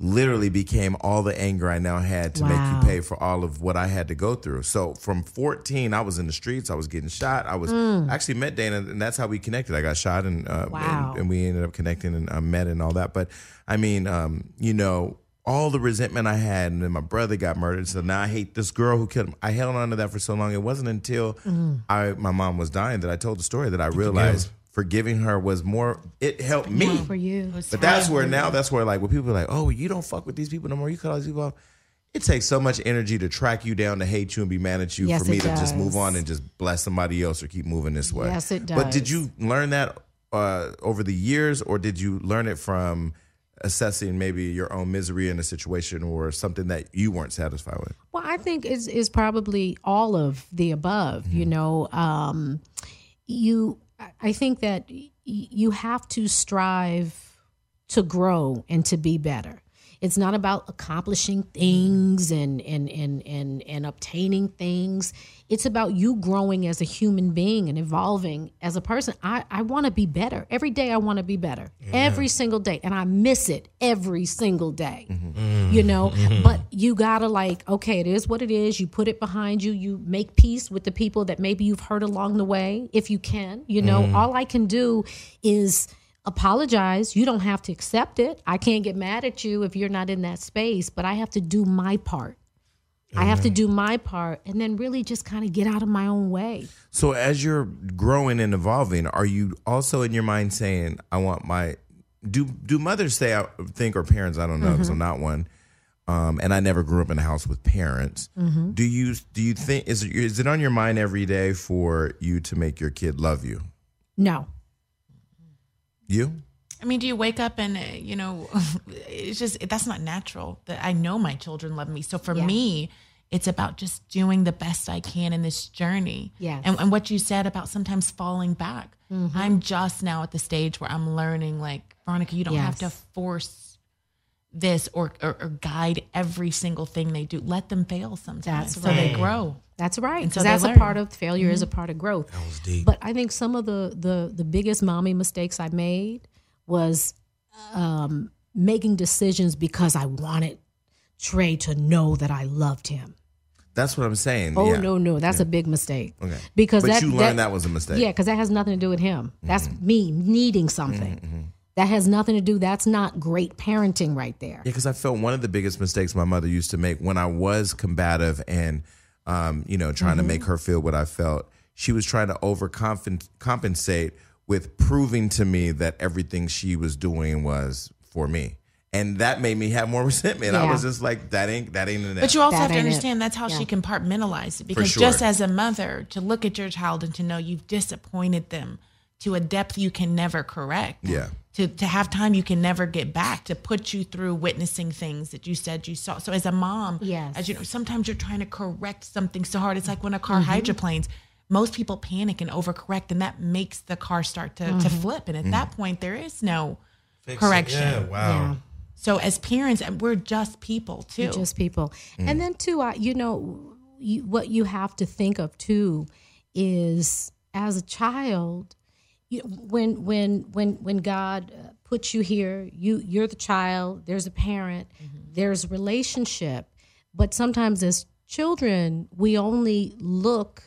literally became all the anger I now had to make you pay for all of what I had to go through. So from 14, I was in the streets. I was getting shot. I was I actually met Dana, and that's how we connected. I got shot, and uh, Wow. and, and we ended up connecting and uh, met and all that. But I mean, um, you know. All the resentment I had, and then my brother got murdered. So now I hate this girl who killed him. I held on to that for so long. It wasn't until I my mom was dying that I told the story that I realized forgiving her was more. It helped me. for you. But that's where now that's where like when people are like, oh, you don't fuck with these people no more. You cut all these people off. It takes so much energy to track you down to hate you and be mad at you Yes, for me to just move on and just bless somebody else or keep moving this way. Yes, it does But did you learn that uh, over the years, or did you learn it from assessing maybe your own misery in a situation or something that you weren't satisfied with? Well, I think is is probably all of the above. You know, um, you. I- think that y- you have to strive to grow and to be better. It's not about accomplishing things and and and and and obtaining things. It's about you growing as a human being and evolving as a person. I, I want to be better. Every day I want to be better. Every single day. And I miss it every single day. Mm-hmm. You know? Mm-hmm. But you gotta like, okay, it is what it is. You put it behind you. You make peace with the people that maybe you've hurt along the way, if you can. You know, mm-hmm. all I can do is apologize. You don't have to accept it. I can't get mad at you if you're not in that space, but I have to do my part. I have to do my part and then really just kind of get out of my own way. So as you're growing and evolving, are you also in your mind saying, "I want my"? Do do mothers say I think or parents? I don't know because I'm not one, um, and I never grew up in a house with parents. Do you do you think is it, is it on your mind every day for you to make your kid love you? No. You? I mean, do you wake up and uh, you know, it's just that's not natural. That I know my children love me. So for Yeah. me, it's about just doing the best I can in this journey. Yes. And, and what you said about sometimes falling back. Mm-hmm. I'm just now at the stage where I'm learning. Like Veronica, you don't have to force this or, or or guide every single thing they do. Let them fail sometimes, That's so they grow. That's right. Because that's a learn. Mm-hmm. part of failure is a part of growth. That was deep. But I think some of the the the biggest mommy mistakes I made was um, making decisions because I wanted Trey to know that I loved him. That's what I'm saying. Oh yeah. no, no, that's a big mistake. Okay. Because but that, you learned that, was a mistake. Yeah, because that has nothing to do with him. That's me needing something. That has nothing to do. That's not great parenting right there. Yeah, because I felt one of the biggest mistakes my mother used to make when I was combative and, um, you know, trying to make her feel what I felt. She was trying to overcompensate with proving to me that everything she was doing was for me, and that made me have more resentment. I was just like, that ain't that ain't enough. But you also That have to ain't it. understand that's how she compartmentalized it. Because sure. just as a mother, to look at your child and to know you've disappointed them to a depth you can never correct. Yeah. To, to have time you can never get back to put you through witnessing things that you said you saw. So as a mom, Yes. as you know, sometimes you're trying to correct something so hard. It's like when a car Mm-hmm. hydroplanes, most people panic and overcorrect, and that makes the car start to, to Mm-hmm. flip. And at that point, there is no Fix it. correction. Yeah, wow. Yeah. So as parents, we're just people too. We're just people. And then too, I, you know, you, what you have to think of too is as a child, you, when when when when God uh, puts you here, you you're the child. There's a parent. There's relationship. But sometimes as children, we only look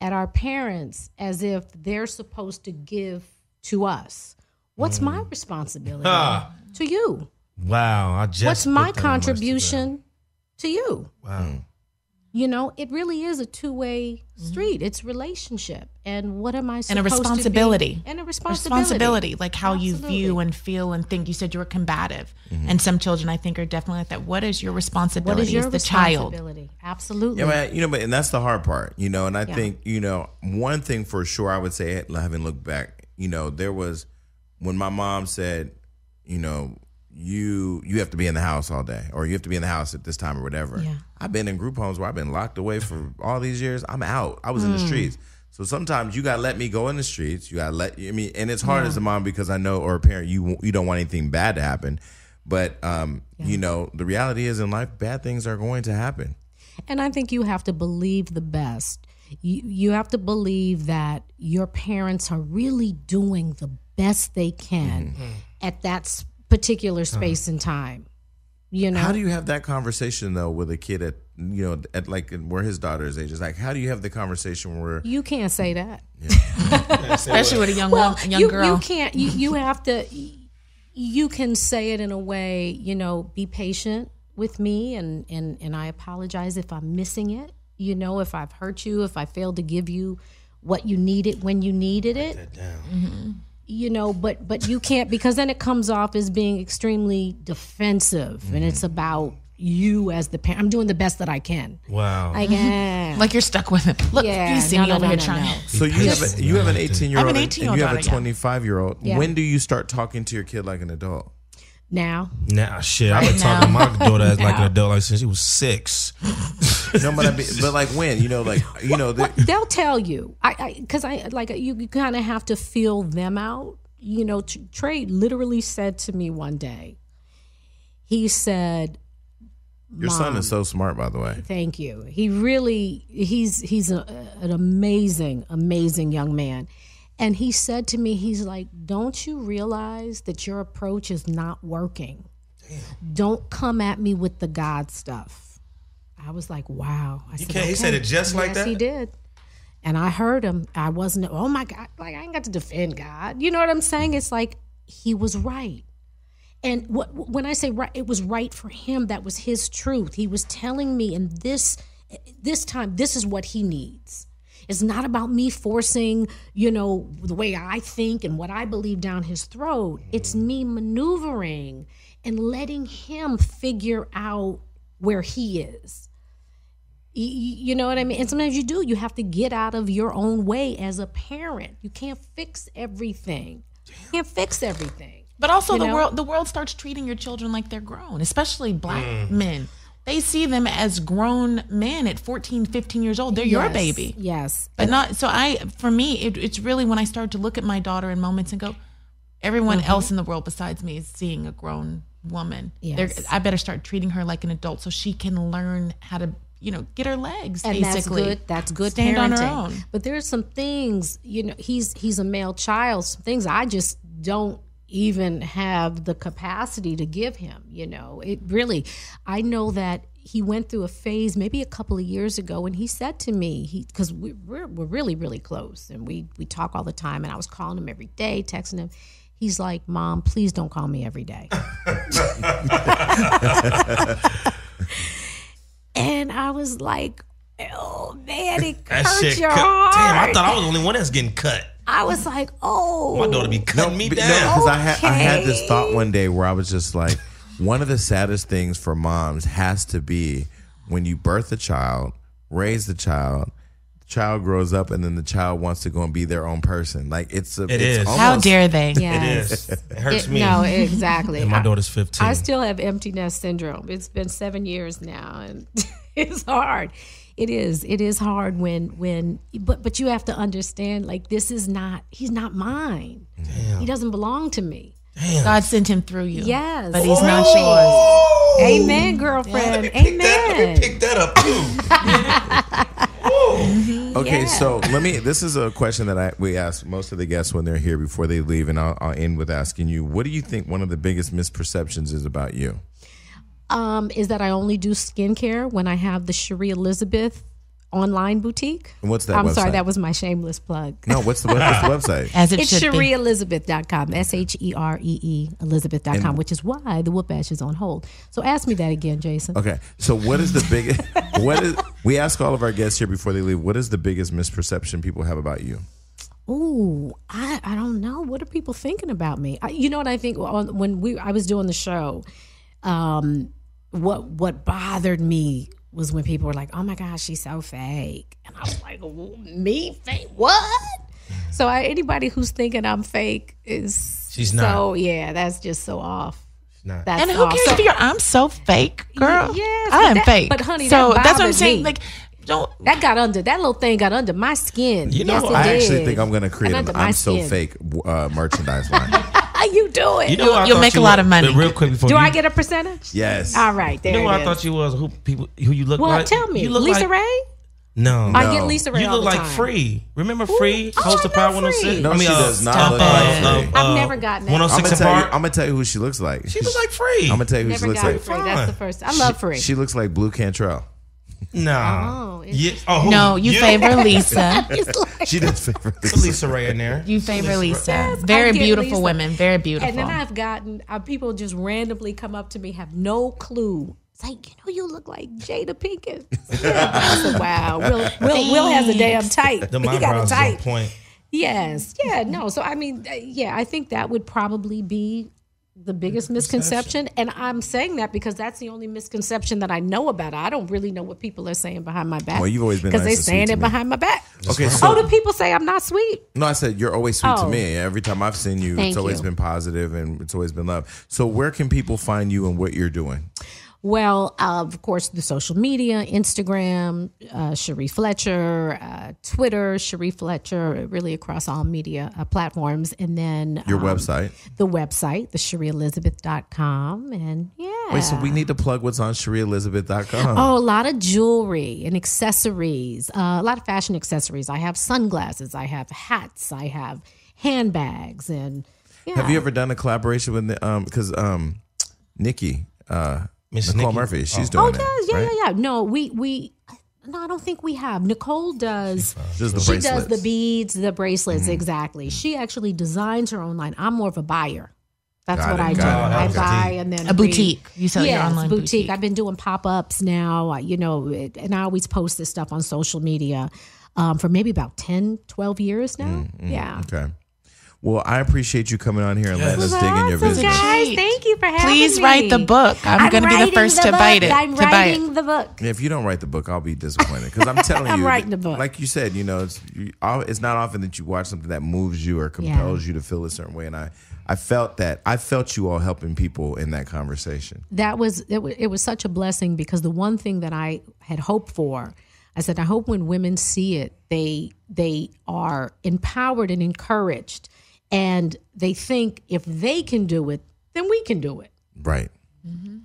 at our parents as if they're supposed to give to us. What's my responsibility Ah. to you? Wow. I just What's my put that on contribution to you? Wow. You know, it really is a two way mm-hmm. street. It's relationship, and what am I supposed and a to be- responsibility. and a responsibility, responsibility, like how you view and feel and think. You said you were combative, mm-hmm. and some children I think are definitely like that. What is your responsibility is your as the child? responsibility? Absolutely. Yeah, man, you know, but and that's the hard part, you know. And I think, you know, one thing for sure, I would say, having looked back, you know, there was when my mom said, you know, you you have to be in the house all day, or you have to be in the house at this time, or whatever. Yeah. I've been in group homes where I've been locked away for all these years. I'm out. I was in Mm. the streets. So sometimes you gotta let me go in the streets. You gotta let I mean, and it's hard as a mom because I know, or a parent, you you don't want anything bad to happen. But um, you know, the reality is in life, bad things are going to happen. And I think you have to believe the best. You you have to believe that your parents are really doing the best they can Mm-hmm. at that particular uh-huh. space and time. You know, How do you have that conversation though with a kid at you know at like where his daughter's age is like? How do you have the conversation where you can't say that. Especially with a young well, young you, girl. you can't. You, you have to. You can say it in a way. You know, be patient with me, and and and I apologize if I'm missing it. You know, if I've hurt you, if I failed to give you what you needed when you needed it. Mm-hmm. You know, but but you can't because then it comes off as being extremely defensive, and it's mm-hmm. about you as the parent. I'm doing the best that I can. Wow. I mm-hmm. can. like you're stuck with him. Look, Yeah, you see no, me no, over no, here no, trying. no. So you have a, you have an 18 year I have old an and 18-year-old you have a 25 year old. Yeah. When do you start talking to your kid like an adult? Now, Nah, shit. I've been Right talking to my daughter as like an adult like since she was six. No, but I mean, but like when you know, like you know, the, they'll tell you i because I, like you, you kind of have to feel them out you know trey literally said to me one day he said your son is so smart, by the way. thank you he really he's he's a, an amazing amazing young man and he said to me he's like don't you realize that your approach is not working don't come at me with the god stuff i was like wow I said, can't- he said it just like yes, that? he did and I heard him. I wasn't, oh my God, like I ain't got to defend God. You know what I'm saying? It's like he was right. And what, when I say right, it was right for him. That was his truth. He was telling me, and this, this time, this is what he needs. It's not about me forcing, you know, the way I think and what I believe down his throat. It's me maneuvering and letting him figure out where he is. Y- y- You know what I mean? And sometimes you do. You have to get out of your own way as a parent. You can't fix everything. You can't fix everything. But also, You the know? world the world starts treating your children like they're grown, especially black Mm. men. They see them as grown men at 14, 15 years old. They're your baby. Yes. But not so I for me it, it's really when I start to look at my daughter in moments and go everyone Mm-hmm. else in the world besides me is seeing a grown woman. They're- Yes. I better start treating her like an adult so she can learn how to, you know, get her legs and basically. that's good. That's good Stand parenting. on her own. But there's some things, you know, he's he's a male child. Some things I just don't even have the capacity to give him. You know, it really. I know that he went through a phase maybe a couple of years ago, and he said to me, he because we, we're we're really really close, and we we talk all the time, and I was calling him every day, texting him. He's like, "Mom, please don't call me every day." and I was like, "Oh man, it That hurt your cut. heart." Damn, I thought I was the only one that's getting cut. I was like, "Oh, My daughter be cutting me down. No, because I had I had this thought one day where I was just like, one of the saddest things for moms has to be when you birth a child, raise the child, the child grows up, and then the child wants to go and be their own person. Like it's a, It it's is. How dare they? It Yes. is. It hurts It- me. No, exactly. and my daughter's 15. I still have empty nest syndrome. It's been seven years now, and it's hard. It is. It is hard when when. But but you have to understand. Like this is not. He's not mine. He doesn't belong to me. Damn. God sent him through you. Yes. But he's not yours. Amen, girlfriend. Pick that, let me Amen. pick that up too. Mm-hmm. Okay, Yeah. so let me. This is a question that I we ask most of the guests when they're here before they leave, and I'll, I'll end with asking you: What do you think one of the biggest misperceptions is about you? Um, is that I only do skincare when I have the Sheree Elizabeth online boutique. And what's that I'm sorry, that was my shameless plug. No, what's the what's the website? As it It's should be. ShereeElizabeth.com, S H E R E E Elizabeth.com, which is why the whoop ash is on hold. So ask me that again, Jason. Okay, so what is the biggest? what is? We ask all of our guests here before they leave. What is the biggest misperception people have about you? Ooh, I, I don't know. What are people thinking about me? I, you know what I think when we I was doing the show, um, what what bothered me was when people were like, "Oh my gosh, she's so fake," and I was like, "Me fake? What?" So I, anybody who's thinking I'm fake is She's so not. yeah, that's just so off. not. That's And who off. cares So- if you're? I'm so fake, girl. yes, I am that- fake. but honey, so that that's what I'm saying. me. Like, don't. that got under that little thing got under my skin. You know, yes, I did. actually think I'm going to create an "I'm so fake" uh, merchandise line. How you do it? You know, what I You'll make you a lot was- of money. but Real quick before do you, I get a percentage? Yes. All right, there You know it what I is. thought you was? Who people? Who you look Well, like? Well, tell me, You look Lisa like, Ray. No, I No. get Lisa Raye you all look the like time. Free. Remember Free? Oh, Host I of Power know 106. Free. No, she uh, does not look like Free. I've uh, never gotten that. I'm 106 gonna tell you. I'm gonna tell you who she looks like. She looks like Free. I'm gonna tell you who she looks like. free. That's the first. I love free. She looks like Blu Cantrell. Nah. Oh, yeah. oh who? No, you favor Lisa. Like- She does favor Put Lisa Raye in there. You favor Lisa. Yes, Very beautiful Lisa. women. Very beautiful. and then I've gotten uh, people just randomly come up to me, have no clue. It's like, you know, you look like Jada Pinkett. Yeah. Wow. Will, Will, Will has a damn tight. The he got a eyebrows is tight. point. Yes. Yeah. No. So I mean, uh, yeah, I think that would probably be the biggest misconception, and I'm saying that because that's the only misconception that I know about. I don't really know what people are saying behind my back. Well, you've always been because nice they're and sweet saying to it me. behind my back. Okay, oh, so do people say I'm not sweet? no, I said you're always sweet to Oh. me. Every time I've seen you, Thank it's always you. been positive and it's always been love. So where can people find you and what you're doing? Well, uh, of course, the social media, Instagram, uh, Sheree Fletcher, uh, Twitter, Sheree Fletcher, really across all media uh, platforms. And then Your um, website. the website, the ShereeElizabeth.com. And yeah. Wait, so we need to plug what's on ShereeElizabeth.com. Oh, a lot of jewelry and accessories, uh, a lot of fashion accessories. I have sunglasses, I have hats, I have handbags, and yeah. Have you ever done a collaboration with um because um Nikki uh Miss Nicole Nikki? Murphy she's Oh doing yes, it yeah, right? yeah, yeah. No, we we. No, I don't think we have. Nicole does. Just the she does the beads, the bracelets. Mm-hmm. Exactly. She actually designs her own line. I'm more of a buyer. That's Got what it, I do. it. I Okay. buy and then A boutique. You sell your online boutique. boutique. I've been doing pop ups now. You know, it, and I always post this stuff on social media um, for maybe about 10, 12 years now. Mm, Yeah. Okay. Well, I appreciate you coming on here and letting us dig in your awesome, business. guys. Thank you for having me. Please me. write the book. I'm, going to be the first the to book. bite it. I'm to buy writing it. the book. If you don't write the book, I'll be disappointed because I'm telling I'm you, writing the book. Like you said, you know, it's you, it's not often that you watch something that moves you or compels you to feel a certain way, and I, I felt that. I felt you all helping people in that conversation. that was it, was it was such a blessing because the one thing that I had hoped for, I said, I hope when women see it, they they are empowered and encouraged, and they think if they can do it, then we can do it. Right.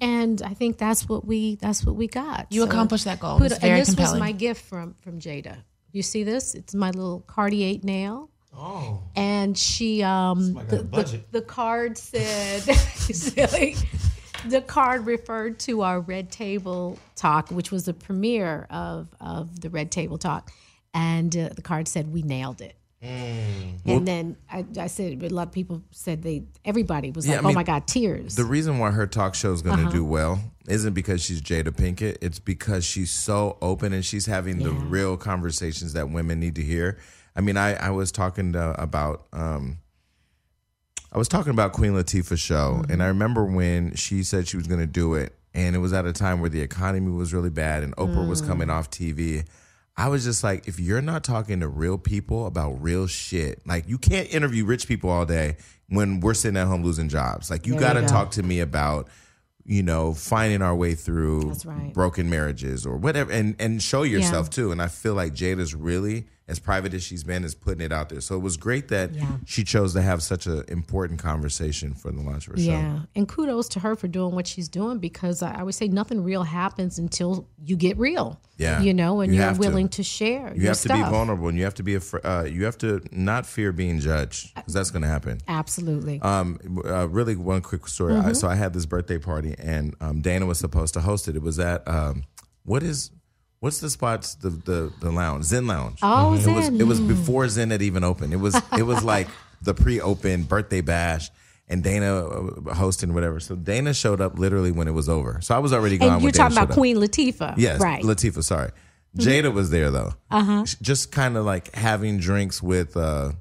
And I think that's what we that's what we got. You So- accomplished that goal. Put- It's very and this compelling. was my gift from from Jada. You see this? It's my little Cartier nail. Oh. and she um the, the, the card said silly the card referred to our red table talk which was the premiere of of the red table talk and uh, the card said we nailed it Mm. and then I, I said a lot of people said they everybody was Yeah, like I mean, oh my god tears The reason why her talk show is going to Uh-huh. do well isn't because she's Jada Pinkett. It's because she's so open and she's having the real conversations that women need to hear. I mean, I, I was talking to, about, um, I was talking about Queen Latifah's show, and I remember when she said she was going to do it, and it was at a time where the economy was really bad and Oprah was coming off TV. I was just like, if you're not talking to real people about real shit, like you can't interview rich people all day when we're sitting at home losing jobs. Like you got to go. talk to me about, you know, finding our way through right. broken marriages or whatever, and and show yourself too. And I feel like Jada's really as private as she's been, is putting it out there. So it was great that Yeah. she chose to have such an important conversation for the launch of her show. Yeah, and kudos to her for doing what she's doing because I, would say nothing real happens until you get real. Yeah. you know, and You are have to. willing to, share. You have to be vulnerable, and you have to be afraid. Uh, you have to not fear being judged because that's going to happen. Absolutely. Um, uh, really, one quick story. Mm-hmm. I, so I had this birthday party, and um, Dana was supposed to host it. It was at um, what is what's the spots the the the lounge Zen Lounge. Oh, it was Zen. it was before Zen had even opened. It was it was like the pre-open birthday bash. And Dana uh, hosting whatever. So Dana showed up literally when it was over. So I was already gone. and you're when Dana talking about showed up. Queen Latifah, Yes, right? Mm-hmm. Latifah. Sorry, Jada was there though. Uh huh. Just kind of like having drinks with uh,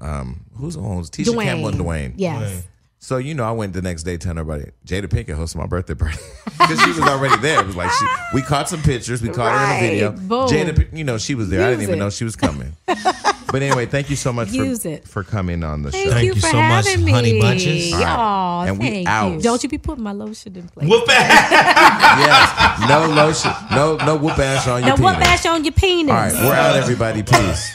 um, who's owns Tisha Duane. Campbell and Duane. Yes. So you know, I went the next day telling everybody Jada Pinkett hosted my birthday party because she was already there. It was like she, we caught some pictures, we caught her in a video. Boom. Jada, you know, she was there. I didn't Use even it. know she was coming. but anyway, thank you so much Use for it. for coming on the Thank show. Thank you you for so much, having me. Honey Bunches. All right. Aw, And we thank out. you. Don't you be putting my lotion in place. Whoop back. yes, no lotion, no no whoop ash on your now, penis. what bash on your penis? All right, we're out, everybody. Peace.